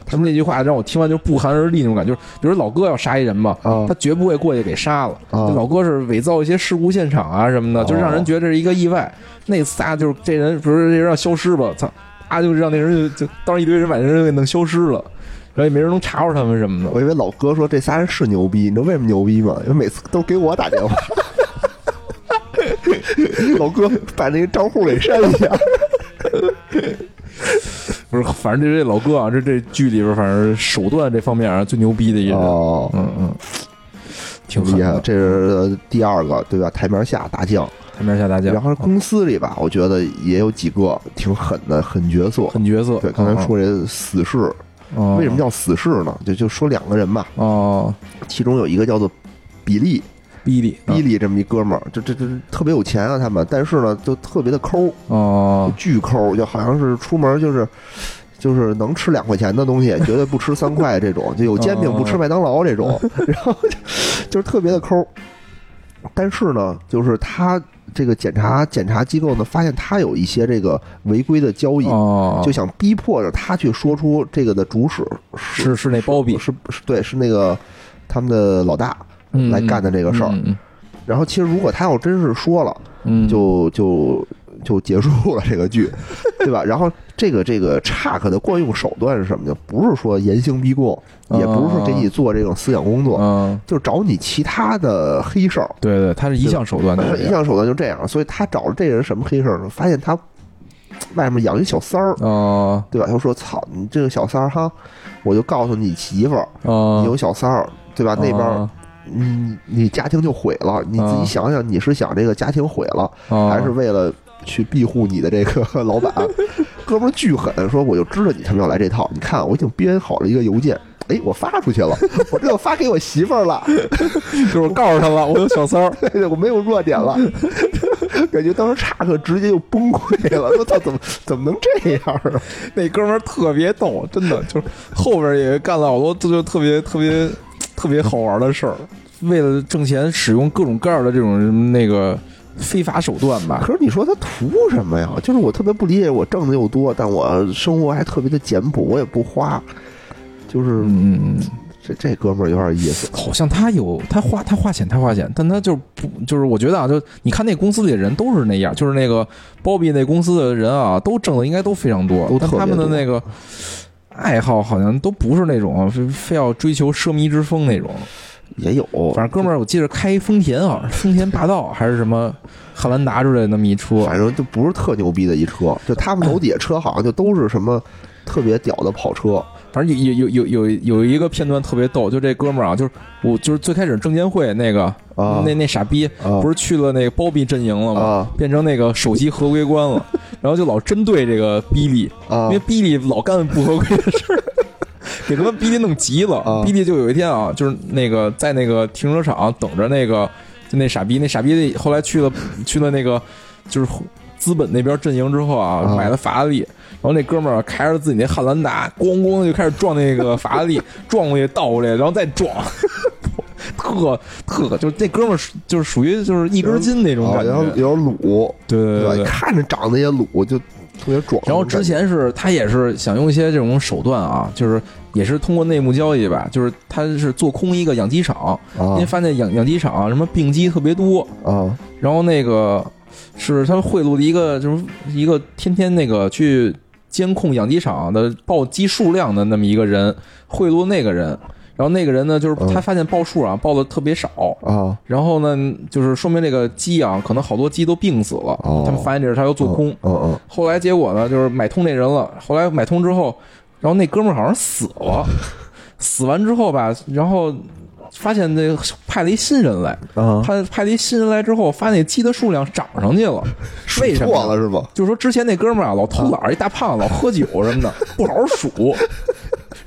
他们那句话让我听完就不寒而栗那种感觉，就是比如老哥要杀一人嘛，啊他绝不会过去给杀了。啊老哥是伪造一些事故现场啊什么的，哦就是让人觉得这是一个意外。那仨就是这人，比如说这人要消失吧，操，啊就让那人就就当时一堆人把人给弄消失了，然后也没人能查出他们什么的。我以为老哥说这仨人是牛逼，你知道为什么牛逼吗？因为每次都给我打电话。老哥把那个账户给删一下。不是，反正这这老哥啊，这这剧里边反正手段这方面啊最牛逼的一人，哦，嗯嗯，挺厉害，的。这是第二个对吧？台面下大将。台面下大将，然后公司里吧，我觉得也有几个挺狠的狠角色。狠角色。对，刚才说这死士，嗯，为什么叫死士呢？就就说两个人吧，哦？其中有一个叫做比利，比利，比利这么一哥们儿，就这这特别有钱啊，他们，但是呢，就特别的抠，哦，巨抠，就好像是出门就是。就是能吃两块钱的东西，绝对不吃三块这种，就有煎饼不吃麦当劳这种，然后就就是特别的抠。但是呢，就是他这个检查检查机构呢，发现他有一些这个违规的交易，哦，就想逼迫着他去说出这个的主使是是那包庇是是对是那个他们的老大嗯来干的这个事儿。嗯然后其实如果他要真是说了，嗯，就就就结束了这个剧，对吧？然后这个这个查克的惯用手段是什么呢？不是说严刑逼供，也不是说给你做这种思想工作，嗯，就找你其他的黑事儿。对对，他是一项手段的，一项手段就这样，所以他找了这人什么黑事儿呢？发现他外面养一小三儿，哦对吧？他说：“操，你这个小三儿哈，我就告诉你媳妇儿，哦，你有小三儿，对吧？那边儿你你家庭就毁了，你自己想想，你是想这个家庭毁了，哦还是为了去庇护你的这个老板？哥们儿巨狠，说我就知道你他妈要来这套，你看我已经编好了一个邮件。”哎，我发出去了，我这就发给我媳妇儿了，就是告诉他了，我有小三儿，对我没有弱点了，感觉当时查克直接就崩溃了，我操，怎么怎么能这样啊？那哥们儿特别逗，真的就是后边也干了好多就特别特别特别好玩的事儿，为了挣钱使用各种各样的这种那个非法手段吧。可是你说他图什么呀？就是我特别不理解，我挣的又多，但我生活还特别的简朴，我也不花，就是嗯这这哥们儿有点意思。好像他有他花他花钱他花钱，但他就不就是我觉得啊，就你看那公司里的人都是那样，就是那个包庇那公司的人啊，都挣的应该都非常多，他们的那个爱好好像都不是那种非非要追求奢靡之风那种。也有，反正哥们儿，我记得开丰田啊，丰田霸道还是什么汉兰达之类的那么一车，反正就不是特牛逼的一车，就他们楼底下车好像就都是什么特别屌的跑车。反正有有有有有有一个片段特别逗，就这哥们儿啊，就是我就是最开始证监会那个啊。那那傻逼啊。不是去了那个包庇阵营了吗？啊。变成那个首席合规官了，然后就老针对这个比利，啊。因为比利老干不合规的事儿，给他们比利弄急了。啊比利就有一天啊，就是那个在那个停车场等着那个就那傻逼，那傻逼后来去了去了那个就是资本那边阵营之后啊，啊买了法拉利。然后那哥们儿开着自己那汉兰达，咣咣就开始撞那个法拉利，撞过去倒过来，然后再撞，特特就是那哥们儿就是属于就是一根筋那种啊，感觉，有点鲁，对对对？对对，看着长得也鲁，就特别壮。然后之前是他也是想用一些这种手段啊，就是也是通过内幕交易吧，就是他是做空一个养鸡场，因啊为发现养养鸡场什么病鸡特别多，啊然后那个是他贿赂了一个就是一个天天那个去监控养鸡场的报鸡数量的那么一个人，贿赂那个人，然后那个人呢就是嗯他发现报数啊报的特别少。啊然后呢，就是说明这个鸡啊，可能好多鸡都病死了。哦他们发现这是他要做空。嗯嗯后来结果呢，就是买通那人了。后来买通之后，然后那哥们儿好像死了。死完之后吧，然后发现那个派了一新人来。啊，他派了一新人来之后，发现那鸡的数量涨上去了。为什么呢？错了是吧？就是说之前那哥们儿啊，老偷懒儿，一大胖子，老喝酒什么的，不好好数。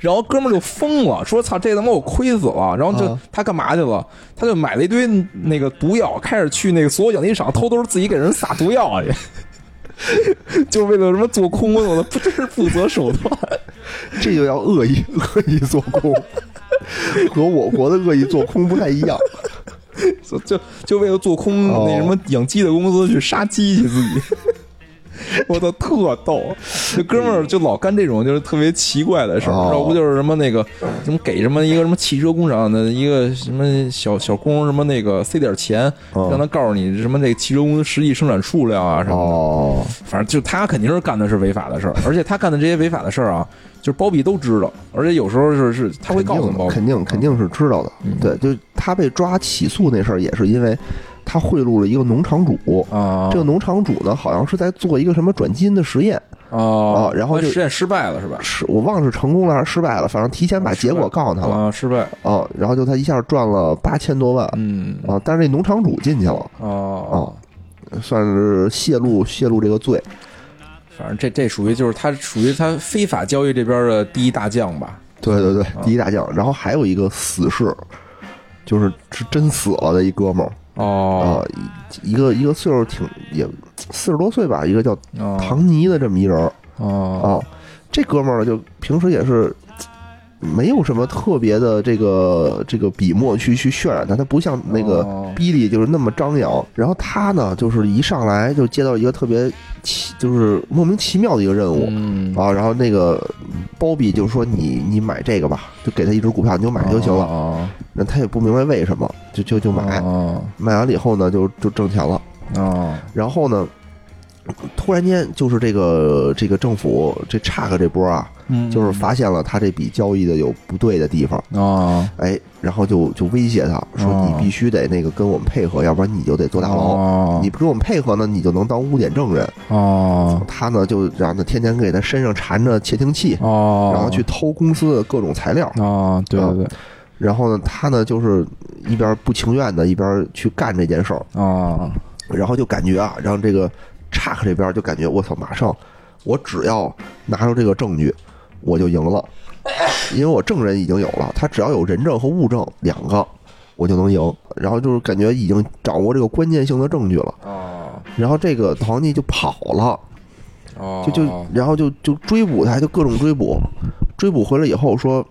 然后哥们儿就疯了，说：“操，这他妈我亏死了。”然后就、啊他干嘛去了？他就买了一堆那个毒药，开始去那个所有养鸡场偷偷自己给人撒毒药去，就为了什么做空，我的不这是不择手段。这就叫恶意恶意做空，和我国的恶意做空不太一样。就就就为了做空哦那什么养鸡的公司去杀鸡去自己。我操，特逗！这哥们儿就老干这种就是特别奇怪的事儿，哦要不就是什么那个什么给什么一个什么汽车工厂的一个什么小小工什么那个塞点钱，哦让他告诉你什么那个汽车公司实际生产数量啊什么的。哦，反正就他肯定是干的是违法的事儿，而且他干的这些违法的事儿啊，就是包庇都知道，而且有时候是是他会告诉包庇。肯定肯定是知道的。嗯对，就他被抓起诉那事儿，也是因为他贿赂了一个农场主。啊，这个农场主呢，好像是在做一个什么转基因的实验，啊啊然后就实验失败了是吧？是我忘了是成功了还是失败了，反正提前把结果告诉他了啊，失败。啊。然后就他一下赚了八千多万嗯啊，但是那农场主进去了，啊，算是泄露泄露这个罪。反正这这属于就是他属于他非法交易这边的第一大将吧？对对对，啊第一大将。然后还有一个死士，就是是真死了的一哥们儿啊哦，一一个一个岁数挺也四十多岁吧，一个叫哦唐尼的这么一人儿哦啊。这哥们儿呢，就平时也是没有什么特别的这个这个笔墨去去渲染他，他不像那个哦比利就是那么张扬。然后他呢，就是一上来就接到一个特别奇，就是莫名其妙的一个任务。嗯啊，然后那个包比就说你你买这个吧，就给他一只股票，你就买就行了。哦那他也不明白为什么，就就就买，哦买完了以后呢，就就挣钱了。哦然后呢，突然间就是这个这个政府这差个这波啊，嗯就是发现了他这笔交易的有不对的地方，啊哎，然后就就威胁他说哦你必须得那个跟我们配合，要不然你就得坐大牢。哦你不跟我们配合呢，你就能当污点证人。哦他呢就让他天天给他身上缠着窃听器，哦，然后去偷公司的各种材料。啊，对对对然后呢，他呢就是一边不情愿的，一边去干这件事儿，啊然后就感觉啊，让这个查克这边就感觉我操，马上我只要拿出这个证据，我就赢了，因为我证人已经有了，他只要有人证和物证两个，我就能赢。然后就是感觉已经掌握这个关键性的证据了，哦。然后这个唐尼就跑了，哦，就就然后就就追捕他，就各种追捕，追捕回来以后说，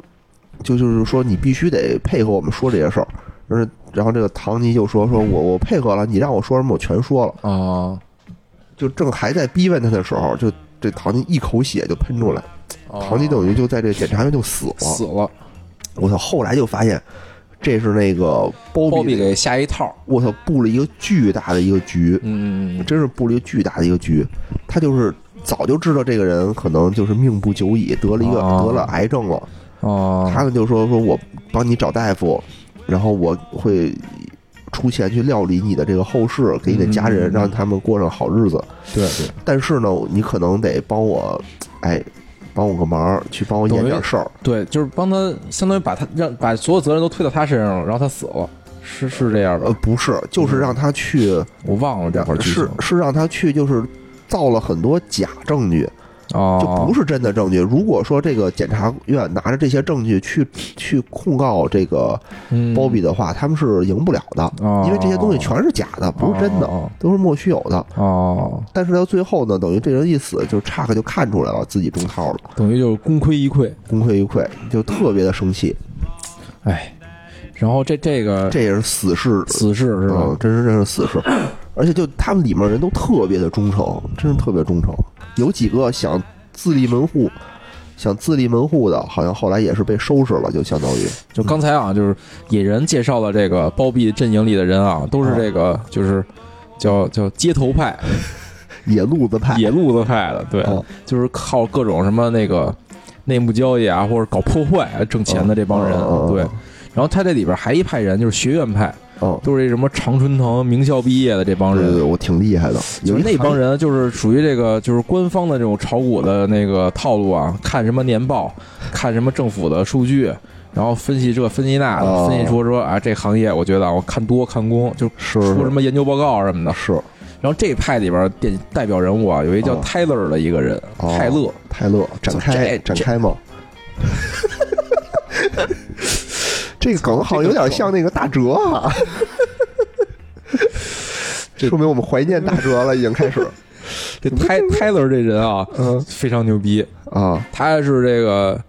就就是说你必须得配合我们说这些事儿。然后然后这个唐尼就说说我我配合了，你让我说什么我全说了。啊就正还在逼问他的时候，就这唐尼一口血就喷出来，哦唐尼等于就在这个检察院就死了。死了，我操！后来就发现这是那个包庇给下一套，我操布了一个巨大的一个局，嗯真是布了一个巨大的一个局。他就是早就知道这个人可能就是命不久矣，得了一个、哦得了癌症了。哦，他呢就说说我帮你找大夫，然后我会出钱去料理你的这个后事，给你的家人，嗯让他们过上好日子。对对，但是呢，你可能得帮我，哎，帮我个忙，去帮我演点事儿。对，就是帮他，相当于把他让把所有责任都推到他身上了，然后他死了，是是这样呃，，不是，就是让他去，我忘了这会儿是是让他去，就是造了很多假证据，哦，就不是真的证据。如果说这个检察院拿着这些证据去去控告这个嗯包庇的话，他们是赢不了的，哦因为这些东西全是假的，不是真的，哦都是莫须有的。哦，但是到最后呢，等于这人一死，就差克就看出来了自己中套了，等于就是功亏一篑，功亏一篑，就特别的生气。哎，然后这这个这也是死士，死士是吧嗯？真是这是死士，而且就他们里面人都特别的忠诚，真是特别忠诚。有几个想自立门户。想自立门户的，好像后来也是被收拾了，就相当于就刚才啊，就是野人介绍了这个包庇阵营里的人啊，都是这个就是叫叫街头派、野路子派、野路子派的，对，就是靠各种什么那个内幕交易啊，或者搞破坏挣钱的这帮人，对。然后他这里边还一派人，就是学院派。哦，都是这什么常春藤名校毕业的这帮人，我挺厉害的。有那帮人就是属于这个，就是官方的这种炒股的那个套路啊，看什么年报，看什么政府的数据，然后分析这分析那的，分析说说啊，这行业我觉得我看多看空，就出什么研究报告什么的。是，然后这派里边代代表人物啊，有一叫泰勒的一个人，泰勒，泰勒展开展开吗？这个梗好像有点像那个大哲啊，说明我们怀念大哲了，已经开始。这泰泰勒这人啊，嗯，非常牛逼啊。他是这个，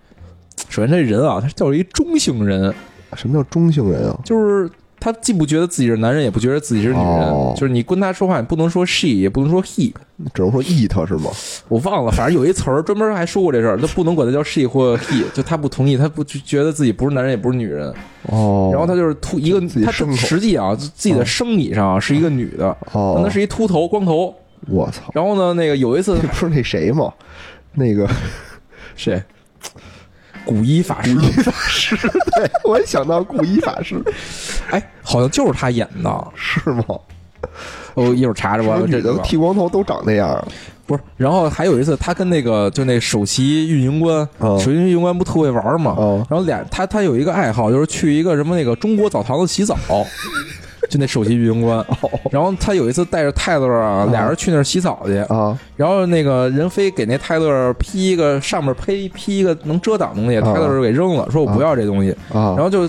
首先这人啊，他叫一中性人。什么叫中性人啊？就是。他既不觉得自己是男人，也不觉得自己是女人，就是你跟他说话，你不能说 she，也不能说 he，只能说 it 是吗？我忘了，反正有一词儿专门还说过这事儿，他不能管他叫 she 或 he，就他不同意，他不觉得自己不是男人，也不是女人。哦，然后他就是秃一个，他实际啊，自己的生理上是一个女的，哦，那是一秃头光头。我操！然后呢，那个有一次，不是那谁吗？那个谁？古一法师，法师，对我也想到古一法师，哎，好像就是他演的，是吗？我一会儿查查吧。女的剃光头都长那样，不是？然后还有一次，他跟那个就那首席运营官，首席运营官不特会玩吗？然后俩他他有一个爱好，就是去一个什么那个中国澡堂子洗澡。就那首席运营官，然后他有一次带着泰勒啊，俩人去那儿洗澡去。啊，然后那个任飞给那泰勒披一个上面披披一个能遮挡东西，泰勒就给扔了，说我不要这东西。啊，然后就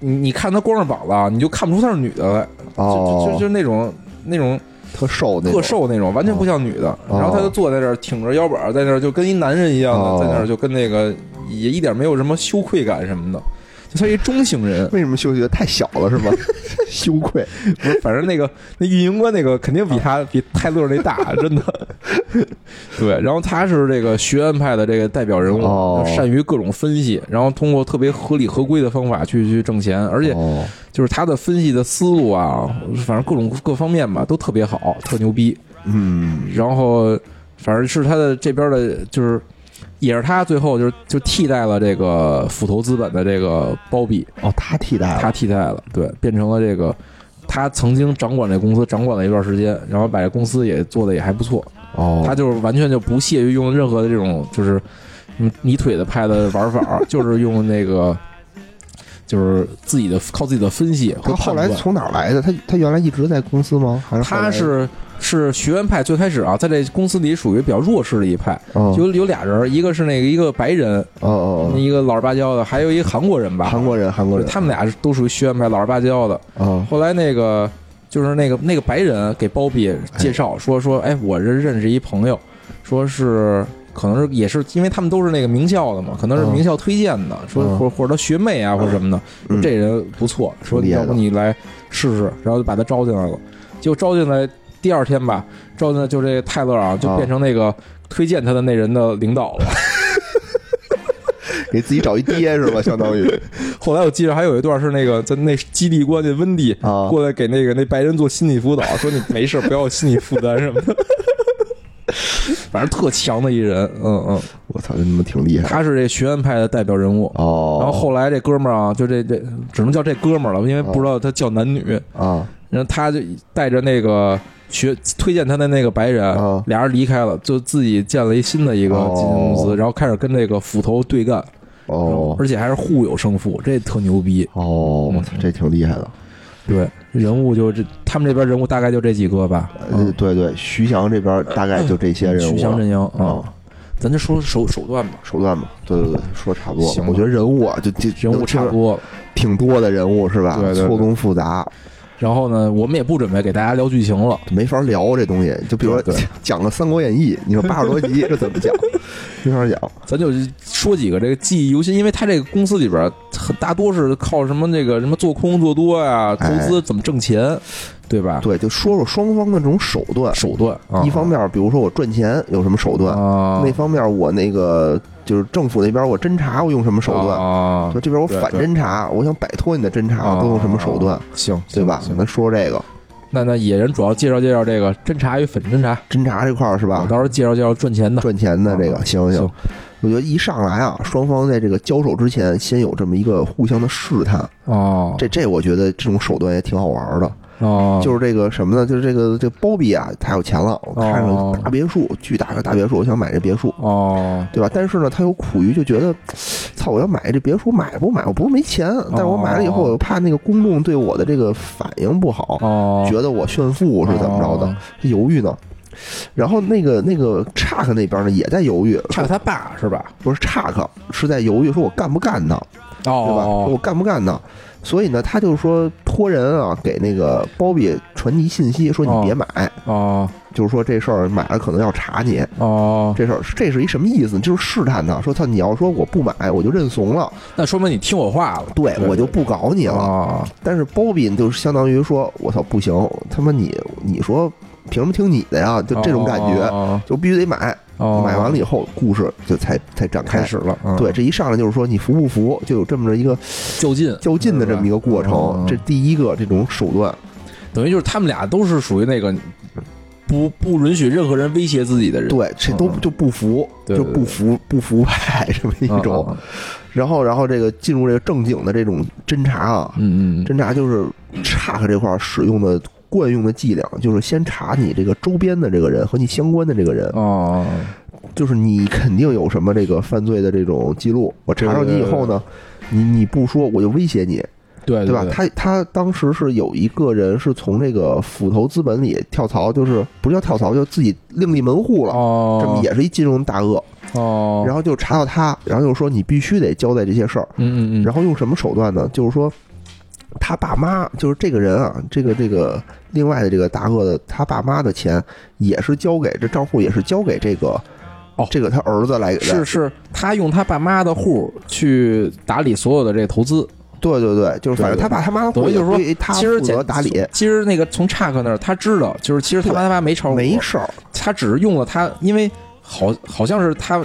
你你看他光着膀子，你就看不出她是女的来，就就就那种那种特瘦特瘦那种，完全不像女的，然后他就坐在那儿挺着腰板在那儿就跟一男人一样的在那儿就跟那个也一点没有什么羞愧感什么的。他一中型人，为什么休息的太小了是吧？羞愧，不是，反正那个那运营官那个肯定比他比泰勒那大，真的。对，然后他是这个学院派的这个代表人物，善于各种分析，然后通过特别合理合规的方法去去挣钱，而且就是他的分析的思路啊，反正各种各方面吧都特别好，特牛逼。嗯，然后反正是他的这边的，就是。也是他最后就是就替代了这个斧头资本的这个包庇哦，他替代了，他替代了，对，变成了这个他曾经掌管这公司，掌管了一段时间，然后把这公司也做的也还不错哦，他就是完全就不屑于用任何的这种就是泥腿子派的玩法，就是用那个就是自己的靠自己的分析和后来从哪儿来的？他他原来一直在公司吗？还是他是？是学院派最开始啊，在这公司里属于比较弱势的一派，就有俩人，一个是那个一个白人，哦哦，一个老实巴交的，还有一个韩国人吧，韩国人，韩国人，他们俩都属于学院派老实巴交的。后来那个就是那个那个白人给包庇介绍说说，哎，我这认识一朋友，说是可能是也是因为他们都是那个名校的嘛，可能是名校推荐的，说或或者他学妹啊或者什么的，这人不错，说要不你来试试，然后就把他招进来了，就招进来。第二天吧，赵呢就这泰勒啊，就变成那个推荐他的那人的领导了，给自己找一爹是吧？相当于。后来我记得还有一段是那个在那基地关的温蒂过来给那个那白人做心理辅导，说你没事不要有心理负担什么的。反正特强的一人，嗯嗯，我操，这他妈挺厉害。他是这学院派的代表人物哦。然后后来这哥们儿啊，就这这只能叫这哥们儿了，因为不知道他叫男女啊。然后他就带着那个。学推荐他的那个白人，俩人离开了，就自己建了一新的一个基金公司，然后开始跟那个斧头对干。哦，而且还是互有胜负，这特牛逼。哦，我操，这挺厉害的。对，人物就这，他们这边人物大概就这几个吧。嗯，对对，徐翔这边大概就这些人物。徐翔阵营啊，咱就说手手段吧，手段吧。对对对，说差不多。我觉得人物啊，就这人物差不多，挺多的人物是吧？对对，错综复杂。然后呢，我们也不准备给大家聊剧情了，没法聊这东西。就比如说 讲个《三国演义》，你说八十多集，这怎么讲？没法讲。咱就说几个这个记忆犹新，因为他这个公司里边很大多是靠什么那个什么做空做多呀，投资怎么挣钱，对吧？对，就说说双方的这种手段。手段，啊一方面，比如说我赚钱有什么手段；啊，那方面，我那个就是政府那边我侦查我用什么手段。啊就，这边我反侦查，我想摆脱你的侦查，啊我都用什么手段，行，对吧？行咱说这个那那野人主要介绍介绍这个侦查与反侦查，侦查这块儿是吧？我到时候介绍介绍赚钱的。赚钱的这个，行行。我觉得一上来啊，双方在这个交手之前，先有这么一个互相的试探，哦，这这我觉得这种手段也挺好玩的。哦，就是这个什么呢？就是这个这包比啊，他有钱了，我看着哦大别墅，巨大的大别墅，我想买这别墅，哦，对吧？但是呢，他又苦于就觉得，操，我要买这别墅，买不买？我不是没钱，但是我买了以后，我又怕那个公众对我的这个反应不好，哦，觉得我炫富是怎么着的哦，犹豫呢。然后那个那个查克那边呢也在犹豫，查克他爸是吧？不是查克是在犹豫，说我干不干呢？哦，对吧？说我哦，干不干他？所以呢，他就说托人啊给那个包比传递信息，说你别买，哦，就是说这事儿买了可能要查你，哦，这事儿这是一什么意思？就是试探他，说他你要说我不买，我就认怂了，那说明你听我话了。对我就不搞你了。啊，但是包比就是相当于说，我操不行，他妈你你说凭什么听你的呀？就这种感觉，哦就必须得买。哦，买完了以后，故事就才才展开开。始了。嗯对，，这一上来就是说你服不服，就有这么着一个较劲，较劲的这么一个过程嗯。这第一个这种手段，等于就是他们俩都是属于那个不不允许任何人威胁自己的人。对，这都嗯就不服，就不服不服派这么一嗯，种。嗯然后，然后这个进入这个正经的这种侦查啊，嗯嗯，侦查就是查克这块使用的惯用的伎俩，就是先查你这个周边的这个人和你相关的这个人，哦，就是你肯定有什么这个犯罪的这种记录，我查到你以后呢，你你不说我就威胁你，对对吧？他他当时是有一个人是从这个斧头资本里跳槽，就是不叫跳槽，就自己另立门户了。哦，这么也是一金融大鳄，哦，然后就查到他，然后就说你必须得交代这些事儿，嗯嗯嗯，然后用什么手段呢？就是说，他爸妈就是这个人啊，这个这个另外的这个大鳄的他爸妈的钱也是交给这账户也是交给这个哦。这个他儿子来来是是，他用他爸妈的户去打理所有的这个投资，对对对，就是反正他爸他妈等于就是说他负其实简责打理，其实那个从查克那儿他知道，就是其实他爸他妈没炒股，没事儿。他只是用了他，因为好好像是他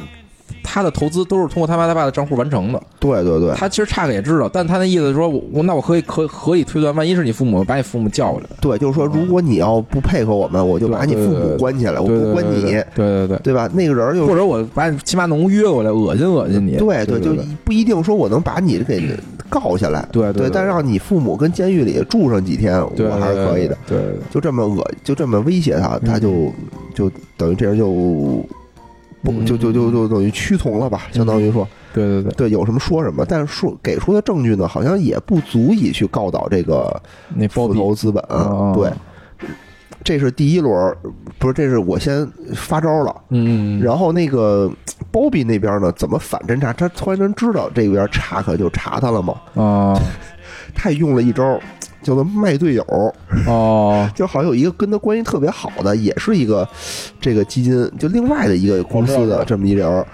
他的投资都是通过他妈他爸的账户完成的。对对对他其实差个也知道，但他那意思是说，我我那我可以可可以推断，万一是你父母把你父母叫过来，对，就是说，如果你要不配合我们，我就把你父母关起来，我不关你，对对对对吧？那个人就或者我把你起码能约过来，恶心恶心你。对对，就不一定说我能把你给告下来，对对，但让你父母跟监狱里住上几天，我还是可以的。。对就这么恶，就这么威胁他，嗯他就就等于这人就不嗯就就就就等于屈从了吧，相当于说对对对，对有什么说什么，但是说给出的证据呢，好像也不足以去告倒这个斧那包庇头资本。哦对，这是第一轮，不是，这是我先发招了。嗯，然后那个包比那边呢，怎么反侦查？他突然间知道这边查可就查他了嘛，啊他也用了一招 叫做卖队友，哦 就好像有一个跟他关系特别好的，也是一个这个基金，就另外的一个公司的这么一人儿，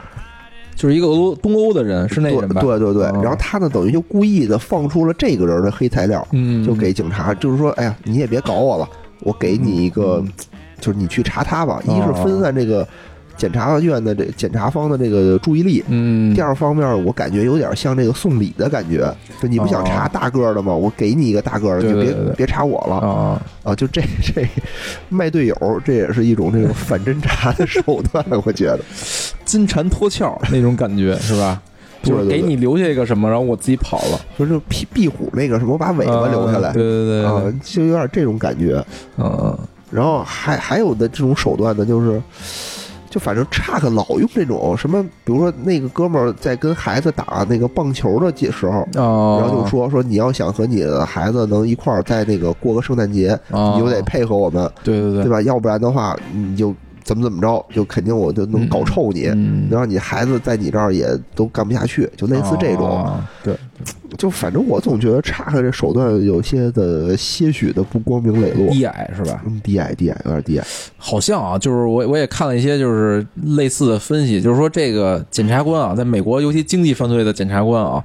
就是一个俄罗东欧的人，是那对人吧？对对对。哦然后他呢，等于就故意的放出了这个人的黑材料，嗯，就给警察，就是说，哎呀，你也别搞我了，我给你一个，嗯就是你去查他吧。哦一是分散这个检察院的这检察方的这个注意力，嗯，第二方面，我感觉有点像这个送礼的感觉，就你不想查大个儿的吗？我给你一个大个儿的，就别别查我了啊，啊！就这这卖队友，这也是一种这种反侦查的手段，我觉得。金蝉脱壳那种感觉是吧？就是给你留下一个什么，然后我自己跑了，就是壁壁虎那个什么，我把尾巴留下来啊对对对啊，，就有点这种感觉。嗯然后还还有的这种手段呢，就是。就反正差个老用这种什么，比如说那个哥们儿在跟孩子打那个棒球的时候，哦，然后就说说你要想和你的孩子能一块儿在那个过个圣诞节，啊，你就得配合我们，对对对对吧？要不然的话，你就怎么怎么着，就肯定我就能搞臭你，嗯能让你孩子在你这儿也都干不下去，就类似这种。哦对，就反正我总觉得查克这手段有些的些许的不光明磊落，低矮是吧？嗯，低矮低矮，有点低矮。好像啊，就是我我也看了一些就是类似的分析，就是说这个检察官啊，在美国尤其经济犯罪的检察官啊，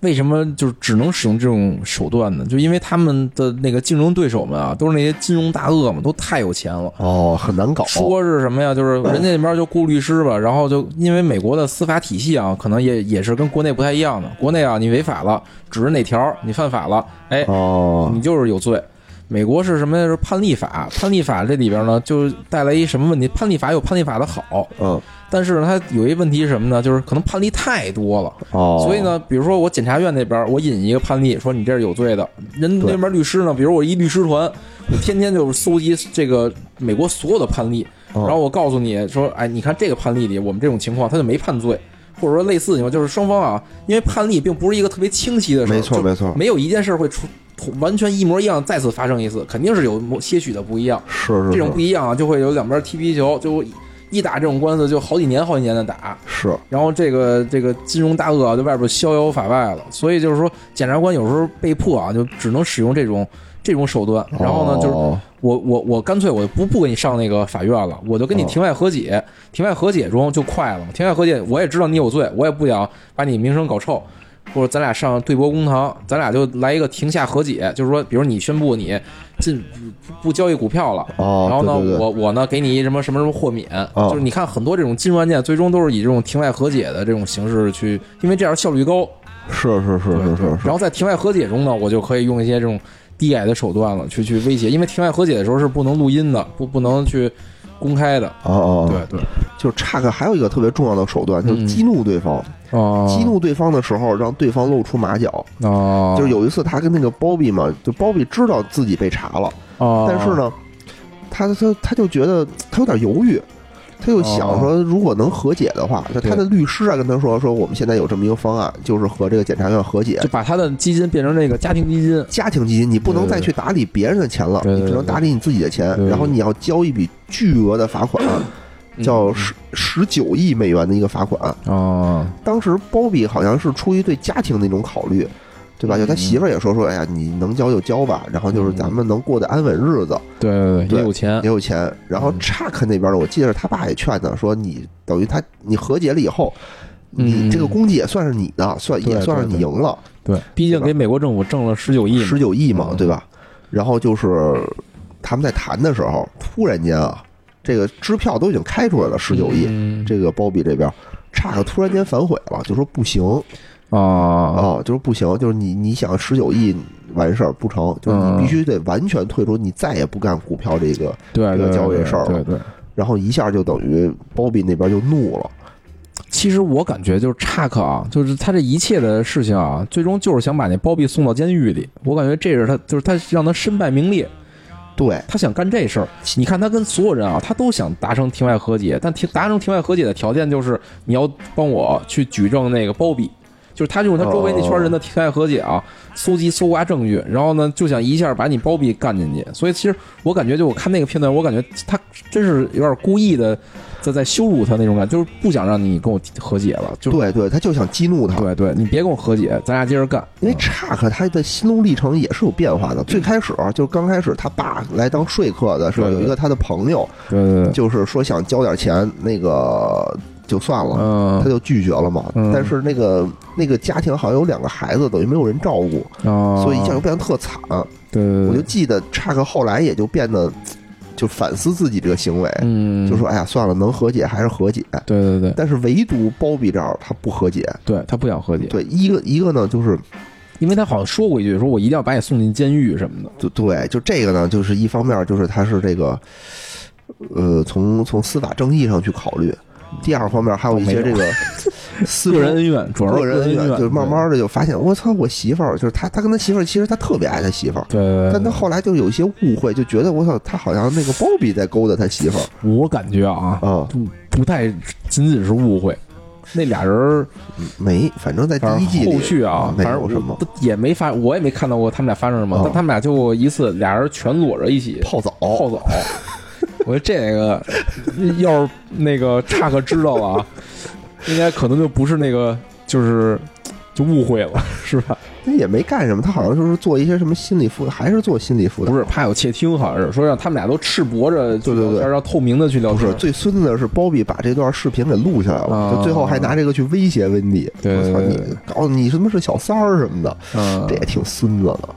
为什么就是只能使用这种手段呢？就因为他们的那个竞争对手们啊，都是那些金融大鳄嘛，都太有钱了。哦，很难搞。说是什么呀？就是人家那边就雇律师吧，然后就因为美国的司法体系啊，可能也也是跟国内不太一样的。国内啊，你违法了，指着哪条你犯法了，哎，哦你就是有罪。美国是什么呀？是判例法，判例法这里边呢，就带来一什么问题？判例法有判例法的好，嗯但是呢，它有一问题是什么呢？就是可能判例太多了，哦，所以呢，比如说我检察院那边我引一个判例，说你这是有罪的，人那边律师呢，比如我一律师团，我天天就是搜集这个美国所有的判例，嗯然后我告诉你说，哎，你看这个判例里，我们这种情况他就没判罪，或者说类似情况，就是双方啊，因为判例并不是一个特别清晰的事儿，没错没错，没有一件事儿会出完全一模一样再次发生一次，肯定是有某些许的不一样。是是这种不一样啊，就会有两边踢皮球，就一打这种官司就好几年好几年的打，是，然后这个这个金融大鳄啊，在外边逍遥法外了。所以就是说，检察官有时候被迫啊，就只能使用这种这种手段。然后呢，就是哦我我我干脆我就不不跟你上那个法院了，我就跟你哦庭外和解，庭外和解中就快了。庭外和解，我也知道你有罪，我也不想把你名声搞臭，或者咱俩上对簿公堂，咱俩就来一个庭下和解，就是说，比如你宣布你进不不交易股票了。哦，然后呢，对对对我我呢给你什么什么什么豁免，哦就是你看很多这种金融案件，最终都是以这种庭外和解的这种形式去，因为这样效率高。是是是是是是然后在庭外和解中呢，我就可以用一些这种低矮的手段了，去去威胁，因为庭外和解的时候是不能录音的，不不能去公开的。哦哦，对对，就是差个还有一个特别重要的手段，就是嗯激怒对方。哦激怒对方的时候，让对方露出马脚。哦，就是有一次，他跟那个包比嘛，就包比知道自己被查了，哦，但是呢，他他他就觉得他有点犹豫，他就想说，如果能和解的话，就他的律师啊跟他说说，我们现在有这么一个方案，就是和这个检察院和解就。把他的基金变成那个家庭基金。家庭基金，你不能再去打理别人的钱了，你只能打理你自己的钱然后你要交一笔巨额的罚款，叫十十九亿美元的一个罚款。哦，当时包比好像是出于对家庭的一种考虑，对吧？嗯就他媳妇儿也说说，哎呀，你能交就交吧，然后就是咱们能过得安稳日子，对对对也有钱也。有钱。然后嗯查克那边的，我记得他爸也劝他说，你等于他你和解了以后，你嗯这个功绩也算是你的，算也算是你赢了，对，毕竟给美国政府挣了十九亿。十九亿嘛，嗯对吧？然后就是他们在谈的时候，突然间啊，这个支票都已经开出来了，十九亿。嗯这个包比这边，查克突然间反悔了，就说不行啊啊，就是不行，就是你你想十九亿完事儿不成，就是你嗯必须得完全退出，你再也不干股票这个，这个对对对交易事儿了对对。然后一下就等于包比那边就怒了，其实我感觉就是查克啊，就是他这一切的事情啊，最终就是想把那包庇送到监狱里。我感觉这是他，就是他让他身败名裂，对，他想干这事儿。你看他跟所有人啊，他都想达成庭外和解，但庭达成庭外和解的条件就是你要帮我去举证那个包庇。就是他用他周围那圈人的庭外和解啊，搜集搜刮证据，然后呢就想一下把你包庇干进去。所以其实我感觉，就我看那个片段，我感觉他真是有点故意的在在羞辱他那种感觉，就是不想让你跟我和解了，就对对，他就想激怒他。对对，你别跟我和解，咱俩接着干。因为查克他的心路历程也是有变化的。最开始就是刚开始他爸来当说客的时候，有一个他的朋友，对对对，就是说想交点钱，那个就算了，嗯他就拒绝了嘛。嗯但是那个那个家庭好像有两个孩子，等于没有人照顾，啊，所以一下就变得特惨。我就记得查克后来也就变得就反思自己这个行为，嗯，就说哎呀算了，能和解还是和解。对对对，但是唯独包比这儿他不和解。对他不想和解，对，一个一个呢，就是因为他好像说过一句，说我一定要把你送进监狱什么的。就对，就这个呢，就是一方面就是他是这个，呃，从从司法正义上去考虑；第二方面还有一些这个私个人恩怨，主要是个人恩怨，就是慢慢的就发现，我操，我媳妇儿就是他，他跟他媳妇儿其实他特别爱他媳妇儿，对。对对。但他后来就有一些误会，就觉得我操，他好像那个包比在勾搭他媳妇儿。我感觉啊，嗯，不不太仅仅是误会，那俩人儿没，反正在第一季后续啊，没反正有什么。我也没发，我也没看到过他们俩发生什么，哦但他们俩就一次俩人全裸着一起泡澡，泡澡，我觉得这个要是那个查克知道了啊，应该可能就不是那个，就是就误会了，是吧？那也没干什么，他好像就是做一些什么心理辅导，还是做心理辅导。不是，怕有窃听，好像是说让他们俩都赤膊着对对对聊天，让透明的去聊天不是。最孙子的是包比把这段视频给录下来了，啊就最后还拿这个去威胁温迪，我操你对对，告诉你什么是小三儿什么的，嗯这，也挺孙子的。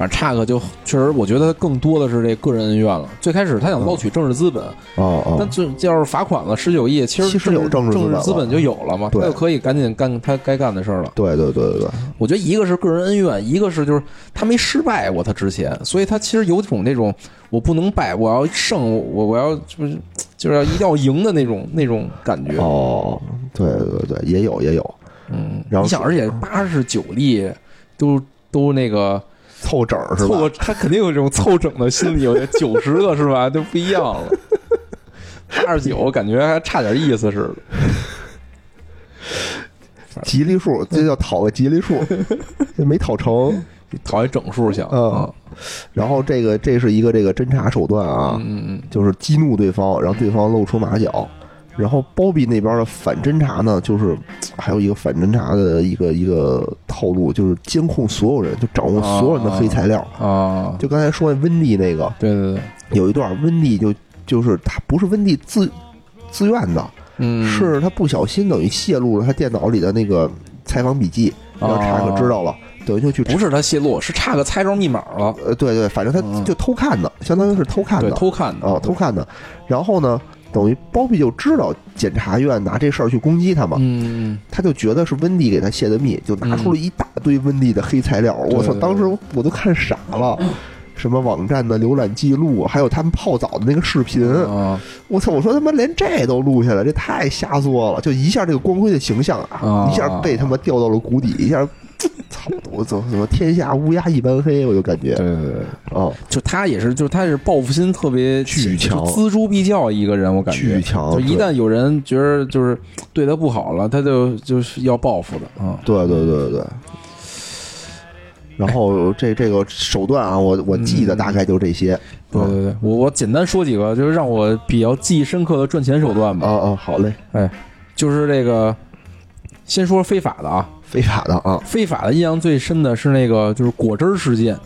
反正差个就确实，我觉得更多的是这个人恩怨了。最开始他想捞取政治资本，哦哦，但这要是罚款了十九亿，其实其实有政政治资本了治资本就有了嘛，他就可以赶紧干他该干的事儿了。对对对对对，我觉得一个是个人恩怨，一个是就是他没失败过，他之前，所以他其实有种那种我不能败，我要胜，我我要就是就是要一定要赢的那种那种感觉。哦，对对对，也有也有，嗯，然后你想，而且八十九例都都那个凑整是吧？凑，他肯定有这种凑整的心理。我觉得九十个是吧，就不一样了。二十九感觉还差点意思似的。吉利数，这叫讨个吉利数，这没讨成。讨一整数去，嗯然后这个这是一个这个侦查手段啊，嗯嗯就是激怒对方，让对方露出马脚。然后包庇那边的反侦查呢，就是还有一个反侦查的一个一个套路，就是监控所有人，就掌握所有人的黑材料。嗯啊，就刚才说那温蒂那个，对对对，有一段温蒂就就是他不是温蒂自自愿的，嗯，是他不小心等于泄露了他电脑里的那个采访笔记，让查克知道了，等于就去不是他泄露，是差个猜着密码了，呃对对，反正他嗯。就偷看的，相当于是偷看对，的，偷看的。啊偷看的。然后呢，等于包庇就知道检察院拿这事儿去攻击他嘛，嗯，他就觉得是温蒂给他泄的密，就拿出了一大堆温蒂的黑材料。我操，当时我都看傻了。什么网站的浏览记录，还有他们泡澡的那个视频，啊我操！我说他妈连这都录下来，这太瞎作了！就一下这个光辉的形象啊，啊一下被他妈掉到了谷底，一下，操！我怎么怎么天下乌鸦一般黑，我就感觉对对对，哦，就他也是，就是他是报复心特别巨强锱铢必较一个人，我感觉。巨强就一旦有人觉得就是对他不好了，他就就是要报复的啊。对对对对。对。然后这这个手段啊，我我记得大概就这些。对对对，我我简单说几个，就是让我比较记忆深刻的赚钱手段吧。啊啊，好嘞，哎就是这个，先说非法的啊，非法的啊，非法的印象最深的是那个就是果汁儿事件。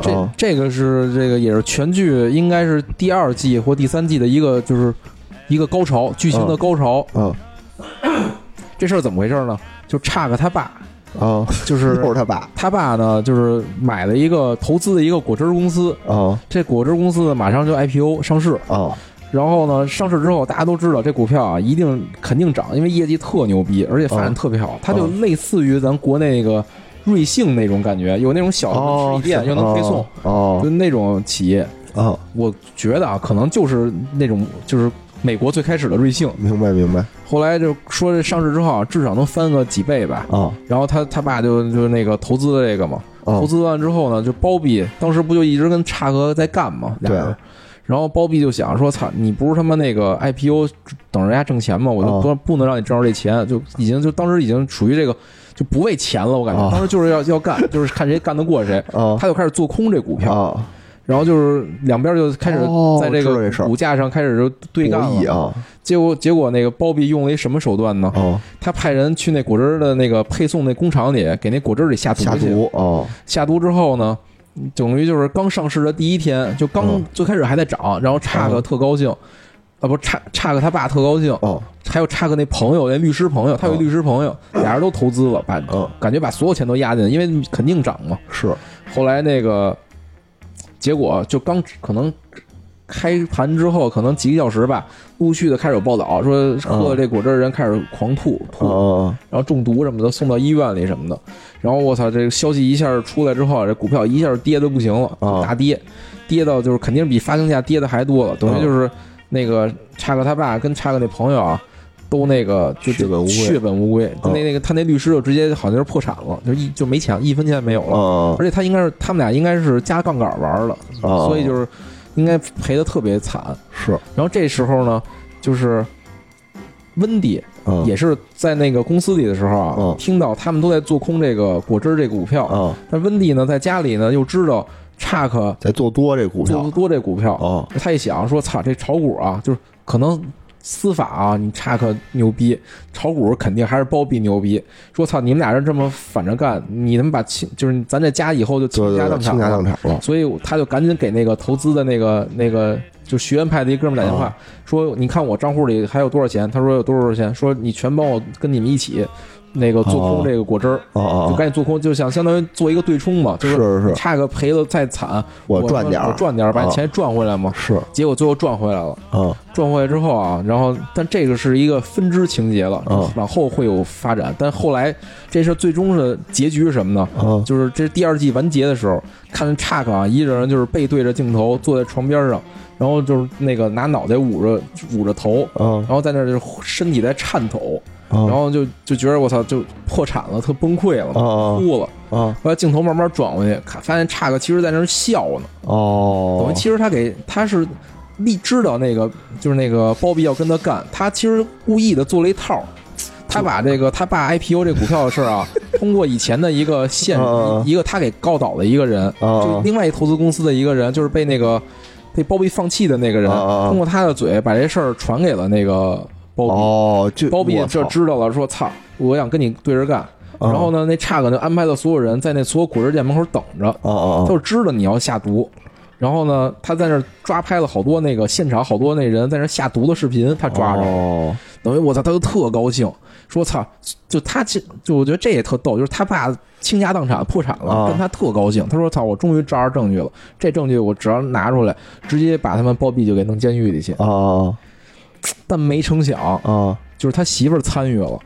这、哦。这个是这个也是全剧应该是第二季或第三季的一个就是一个高潮剧情的高潮。啊这事儿怎么回事呢？就差个他爸，啊，就是 不是他爸。他爸呢，就是买了一个投资的一个果汁儿公司，啊这果汁儿公司呢马上就 IPO 上市，啊然后呢上市之后大家都知道这股票啊一定肯定涨，因为业绩特牛逼，而且发展特别好，它就类似于咱国内那个瑞幸那种感觉，有那种小的哦实体店又能配送，哦。就那种企业，啊，我觉得啊可能就是那种就是美国最开始的瑞幸，明白明白。后来就说这上市之后啊至少能翻个几倍吧，啊然后他他爸就就那个投资的这个嘛，啊投资完之后呢，就包庇，当时不就一直跟差哥在干嘛？对然后包庇就想说：“操，你不是他妈那个 IPO 等着人家挣钱吗？我就哦不不能让你挣着这钱，就已经就当时已经属于这个就不为钱了，我感觉哦当时就是要要干，就是看谁干得过谁。啊他就开始做空这股票，啊，然后就是两边就开始哦在这个股价上开始就对干啊结果结果那个包庇用了一什么手段呢？哦，他派人去那果汁儿的那个配送那工厂里，给那果汁里下毒下去。毒哦下毒之后呢，等于就是刚上市的第一天，就刚嗯。最开始还在涨，然后差个嗯。特高兴，啊不差差个他爸特高兴，哦。还有差个那朋友那律师朋友，他有一律师朋友，俩人都投资了，把嗯。感觉把所有钱都压进，因为肯定涨嘛。是。后来那个结果就刚可能。开盘之后，可能几个小时吧，陆续的开始有报道说，喝了这果汁的人开始狂吐，吐，哦然后中毒什么的，送到医院里什么的。然后我操，这个消息一下出来之后，这股票一下跌的不行了，啊大跌，跌到就是肯定比发行价跌的还多了，等于就是那个叉哥他爸跟叉哥那朋友啊。都那个就血本无归血本无归。嗯那那个他那律师就直接好像是破产了，就一就没钱，一分钱没有了。哦而且他应该是他们俩应该是加杠杆玩的，哦，所以就是应该赔的特别惨。是。然后这时候呢，就是温迪嗯。也是在那个公司里的时候啊，嗯。听到他们都在做空这个果汁儿这个股票，啊但温迪呢在家里呢又知道查克在做多这股票。做多这股票，啊他一想说，操，这炒股啊，就是可能司法啊，你查克牛逼，炒股肯定还是包庇牛逼。说操，你们俩人这么反着干，你他妈把亲就是咱这家以后就倾家荡产倾家荡。产了，所以他就赶紧给那个投资的那个那个就学院派的一哥们儿打电话，啊说你看我账户里还有多少钱？他说有多少钱？说你全帮我跟你们一起那个做空哦这个果汁儿，哦哦就赶紧做空，就想相当于做一个对冲嘛，就是差个赔的再惨，我赚点儿我赚点儿把啊钱赚回来嘛。是结果最后赚回来了，啊赚回来之后啊，然后但这个是一个分支情节了啊，往后会有发展。但后来这事最终的结局是什么呢？啊就是这第二季完结的时候，看见查克啊，一个人就是背对着镜头坐在床边上，然后就是那个拿脑袋捂着捂着头，嗯。然后在那儿就是身体在颤抖，啊然后就就觉得我操，就破产了，特崩溃了，啊哭了。啊后来镜头慢慢转过去，看发现查克其实在那儿笑呢，哦，等于其实他给他是力知道那个就是那个包庇要跟他干，他其实故意的做了一套。他把这个他爸 IPO 这股票的事儿啊，通过以前的一个现啊一个他给告倒的一个人，啊就另外一投资公司的一个人，就是被那个被包庇放弃的那个人，通过他的嘴把这事儿传给了那个包庇。哦，就包庇就知道了，说操，我想跟你对着干。啊然后呢，那差哥就安排了所有人在那所有果汁店门口等着，他就知道你要下毒。然后呢，他在那抓拍了好多那个现场好多那人在那下毒的视频，他抓着了，哦等于我操，他就特高兴，说操，就他其就我觉得这也特逗，就是他爸倾家荡产破产了，啊但他特高兴，他说操，我终于抓着证据了，这证据我只要拿出来，直接把他们包庇就给弄监狱里去。啊但没成想，啊就是他媳妇儿参与了。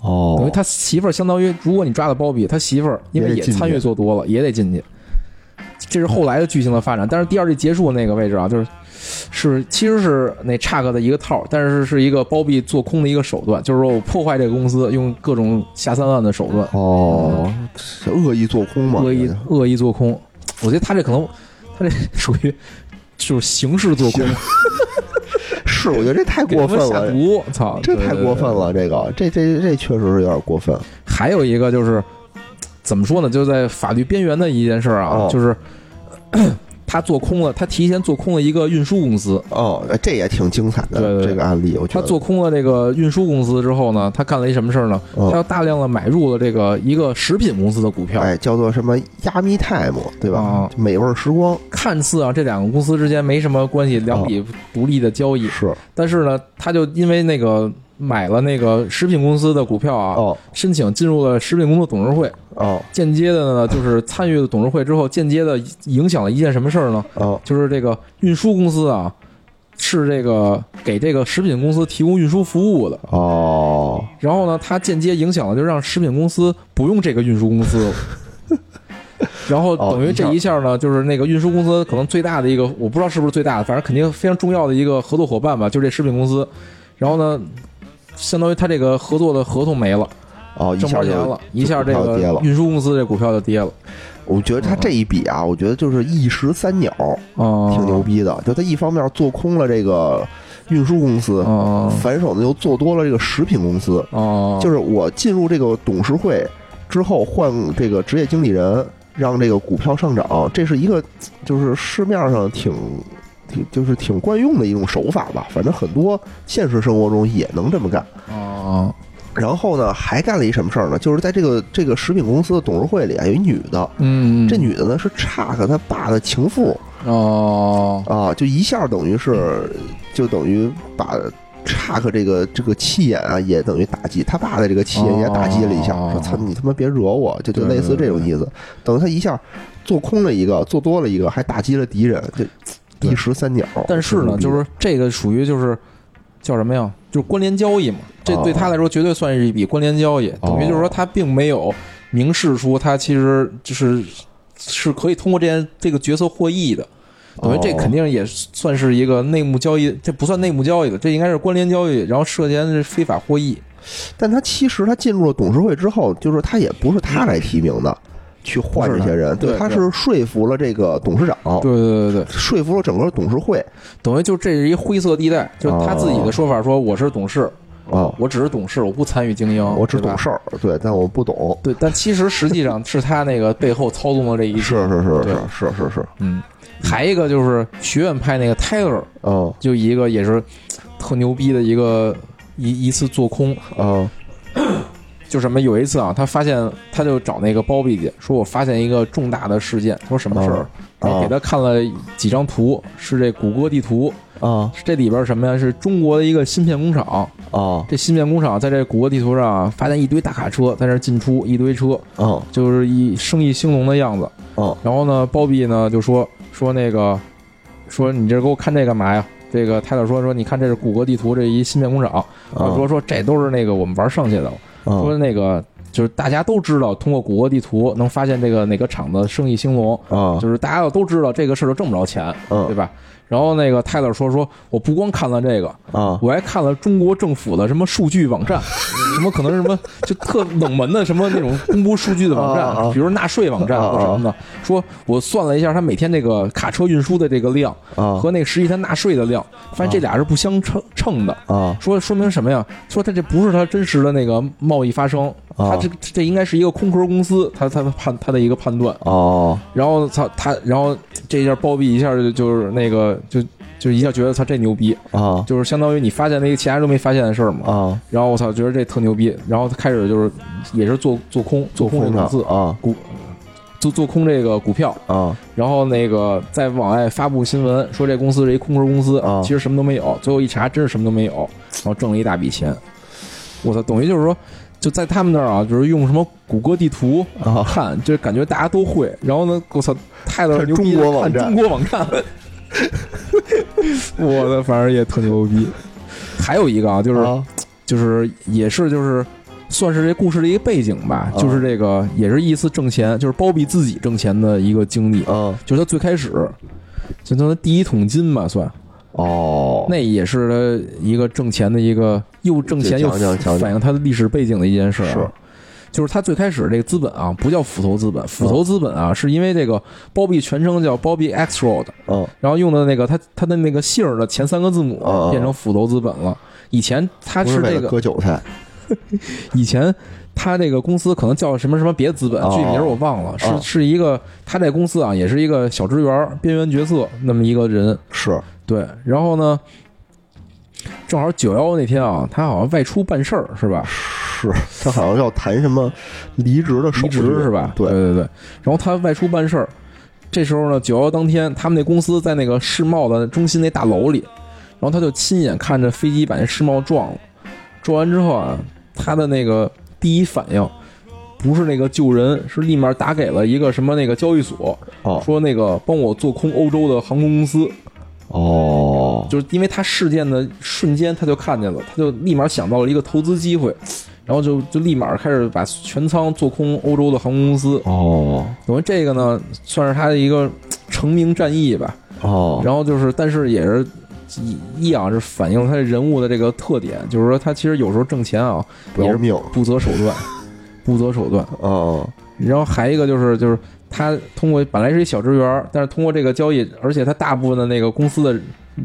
哦，等于他媳妇儿相当于，如果你抓了包庇，他媳妇儿因为也参与做多了，也得进去。这是后来的剧情的发展，但是第二季结束那个位置啊，就是是其实是那差克的一个套，但是是一个包庇做空的一个手段，就是说我破坏这个公司，用各种下三滥的手段，哦，恶意做空嘛，恶意恶意做空。我觉得他这可能，他这属于就是形式做空，是，我觉得这太过分了，毒，操，这太过分了，这个。这这这确实是有点过分，还有一个就是怎么说呢？就在法律边缘的一件事儿啊，哦。就是他做空了，他提前做空了一个运输公司。哦，这也挺精彩的这个案例，我觉得他做空了这个运输公司之后呢，他干了一什么事儿呢？嗯他要大量的买入了这个一个食品公司的股票。哎叫做什么 Yummy Time 对吧啊？美味时光看似啊，这两个公司之间没什么关系，两笔独立的交易。是但是呢，他就因为那个买了那个食品公司的股票啊，哦申请进入了食品公司董事会。哦间接的呢，就是参与了董事会之后，间接的影响了一件什么事儿呢？哦就是这个运输公司啊，是这个给这个食品公司提供运输服务的。哦然后呢，它间接影响了，就让食品公司不用这个运输公司了。然后等于这一下呢，就是那个运输公司可能最大的一个，我不知道是不是最大的，反正肯定非常重要的一个合作伙伴吧，就是这食品公司。然后呢，相当于他这个合作的合同没了，哦，一下就挣不着钱了，一下这个跌了。运输公司这股票就跌了。我觉得他这一笔啊，我觉得就是一石三鸟，哦，挺牛逼的。就他一方面做空了这个运输公司，哦反手呢又做多了这个食品公司。哦，就是我进入这个董事会之后，换这个职业经理人，让这个股票上涨，这是一个就是市面上挺挺就是挺惯用的一种手法吧。反正很多现实生活中也能这么干。哦然后呢，还干了一什么事儿呢？就是在这个这个食品公司的董事会里啊，有一女的，嗯，这女的呢是查克他爸的情妇哦啊，就一下等于是就等于把。查克这个这个气焰啊，也等于打击他爸的这个气焰也打击了一下，哦说：“操你他妈别惹我！”就就类似这种意思。等于他一下做空了一个，做多了一个，还打击了敌人，这对一石三鸟。但是呢，就是这个属于就是叫什么呀？就是关联交易嘛。这对他来说绝对算是一笔关联交易，等于就是说他并没有明示出他其实就是是可以通过这件这个角色获益的。等于这哦肯定也算是一个内幕交易，这不算内幕交易的，这应该是关联交易，然后涉嫌是非法获益。但他其实他进入了董事会之后，就是他也不是他来提名的，去换这些人，对他是说服了这个董事长，对对对对，说服了整个董事会。等于就这是一灰色地带，就他自己的说法说我是董事，啊，我只是董事，我不参与经营，我只懂事儿，对，但我不懂。对，但其实实际上是他那个背后操纵的这一切。是是是是是是是，嗯，还一个就是学院派那个 Taylor，嗯就一个也是特牛逼的一个一一次做空，嗯就什么有一次啊，他发现他就找那个包庇去，说我发现一个重大的事件，说什么事儿，然后给他看了几张图，是这谷歌地图，啊这里边什么呀？是中国的一个芯片工厂，啊这芯片工厂在这谷歌地图上啊发现一堆大卡车在那进出，一堆车，啊就是一生意兴隆的样子。啊然后呢，包庇呢就说说那个说你这给我看这干嘛呀？这个泰勒说说你看这是谷歌地图这一芯片工厂，说说这都是那个我们玩剩下的，说嗯那个就是大家都知道，通过谷歌地图能发现这个哪个厂子生意兴隆，啊就是大家要都知道这个事儿就挣不着钱，嗯。对吧？然后那个泰勒说说，我不光看了这个，啊我还看了中国政府的什么数据网站，什么可能是什么就特冷门的什么那种公布数据的网站，比如纳税网站或什么的。说我算了一下，他每天这个卡车运输的这个量啊和那个实际他纳税的量，发现这俩是不相称称的。啊说说明什么呀？说他这不是他真实的那个贸易发生，啊他这这应该是一个空壳公司，他他的判他的一个判断。哦然后他他，然后这一下包庇一下就就是那个就就一下觉得他这牛逼，啊就是相当于你发现那个其他人都没发现的事儿嘛。啊然后我操，觉得这特牛逼，然后他开始就是也是做做空做空公司，啊股做做空这个股票，啊然后那个再往外发布新闻说这公司是一空壳公司，啊其实什么都没有，最后一查真是什么都没有，然后挣了一大笔钱。我操，等于就是说。就在他们那儿啊，就是用什么谷歌地图啊。看，就感觉大家都会。然后呢，我操，泰勒看牛逼，中国网站。看中国网站，我的反正也特牛逼。还有一个啊，就是、啊。就是也是就是算是这故事的一个背景吧，啊。就是这个也是一次挣钱，就是包庇自己挣钱的一个经历。啊。就是他最开始，就他的第一桶金吧，算哦。那也是他一个挣钱的一个又挣钱又反映他的历史背景的一件事、啊。是，就是他最开始这个资本啊，不叫斧头资本，斧头资本啊，是因为这个包庇全称叫包庇 X Road，嗯。然后用的那个他他的那个姓儿的前三个字母变成斧头资本了。以前他是这个割韭菜。以前他这个公司可能叫什么什么别的资本，哦具体名儿我忘了，是哦。是一个他这公司啊，也是一个小职员、边缘角色那么一个人。是对，然后呢，正好九幺那天啊，他好像外出办事儿是吧？是，他好像要谈什么离职的手离职是吧？对对对对。然后他外出办事儿，这时候呢，九幺当天，他们那公司在那个世贸的中心那大楼里，然后他就亲眼看着飞机把那世贸撞了，撞完之后啊，他的那个第一反应。不是那个救人，是立马打给了一个什么那个交易所，哦说那个帮我做空欧洲的航空公司，哦就是因为他事件的瞬间，他就看见了，他就立马想到了一个投资机会，然后就就立马开始把全仓做空欧洲的航空公司。哦等于这个呢，算是他的一个成名战役吧。哦然后就是，但是也是一一样是反映他人物的这个特点，就是说他其实有时候挣钱啊不要命不择手段，不择手段。哦然后还一个就是就是他通过本来是一小职员，但是通过这个交易，而且他大部分的那个公司的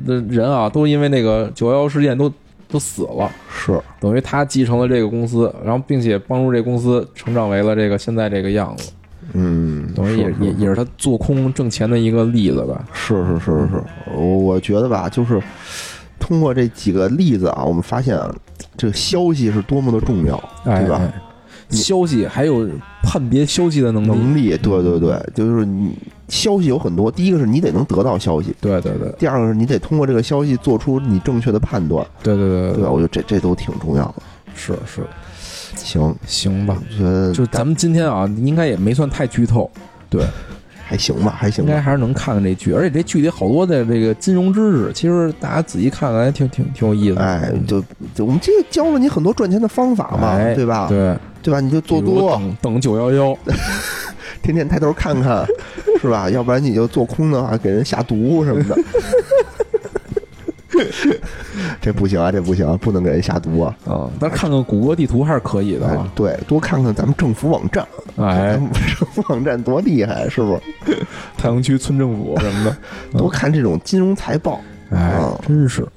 的人啊，都因为那个九幺幺事件都都死了，是。等于他继承了这个公司，然后并且帮助这公司成长为了这个现在这个样子，嗯，等于也也也是他做空挣钱的一个例子吧。是是是是。是，我我觉得吧，就是通过这几个例子啊，我们发现啊这个消息是多么的重要，哎，对吧？哎消息还有判别消息的能力，能力，对对对，就是你消息有很多，第一个是你得能得到消息，对对对。第二个是你得通过这个消息做出你正确的判断，对对对。对吧？我觉得这这都挺重要的。是是，行，行吧。我觉得就咱们今天啊，应该也没算太剧透，对，还行吧，还行吧。应该还是能看看这剧，而且这剧里好多的这个金融知识，其实大家仔细看看还挺挺挺有意思的。哎，就就我们这个教了你很多赚钱的方法嘛，哎对吧？对，对吧？你就做多，等等九幺幺，天天抬头看看，是吧？要不然你就做空的话，给人下毒什么的。这不行啊，这不行啊，不能给人下毒啊！啊，但是看看谷歌地图还是可以的对，多看看咱们政府网站，哎政府网站多厉害，是不是？太阳区村政府什么的，多看这种金融财报，哎嗯，真是，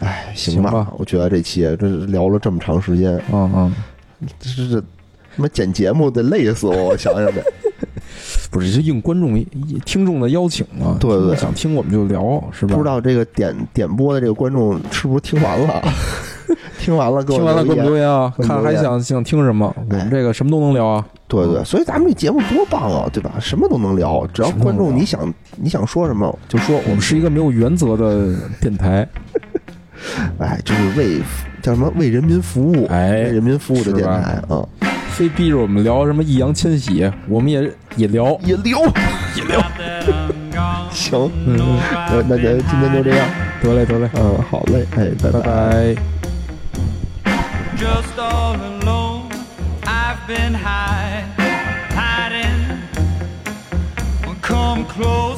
哎，行吧，行吧我觉得这期这聊了这么长时间，嗯嗯，这是这他妈剪节目得累死我，我想想得。不是，就应观众、听众的邀请嘛。对对对想听我们就聊，是吧？不知道这个点点播的这个观众是不是听完了？听完了给我听完了给我们留言。啊，看还想想听什么？我们这个什么都能聊啊。对对，所以咱们这节目多棒啊，对吧？什么都能聊，只要观众你想你想说什么就说。我们是一个没有原则的电台，哎，就是为叫什么为人民服务，哎为人民服务的电台啊，非逼着我们聊什么易烊千玺，我们也也聊。也聊也聊。行，嗯，那那那今天就这样，得嘞得嘞，嗯，好嘞，哎，拜拜拜。just all alone. I've been high, hiding. Come close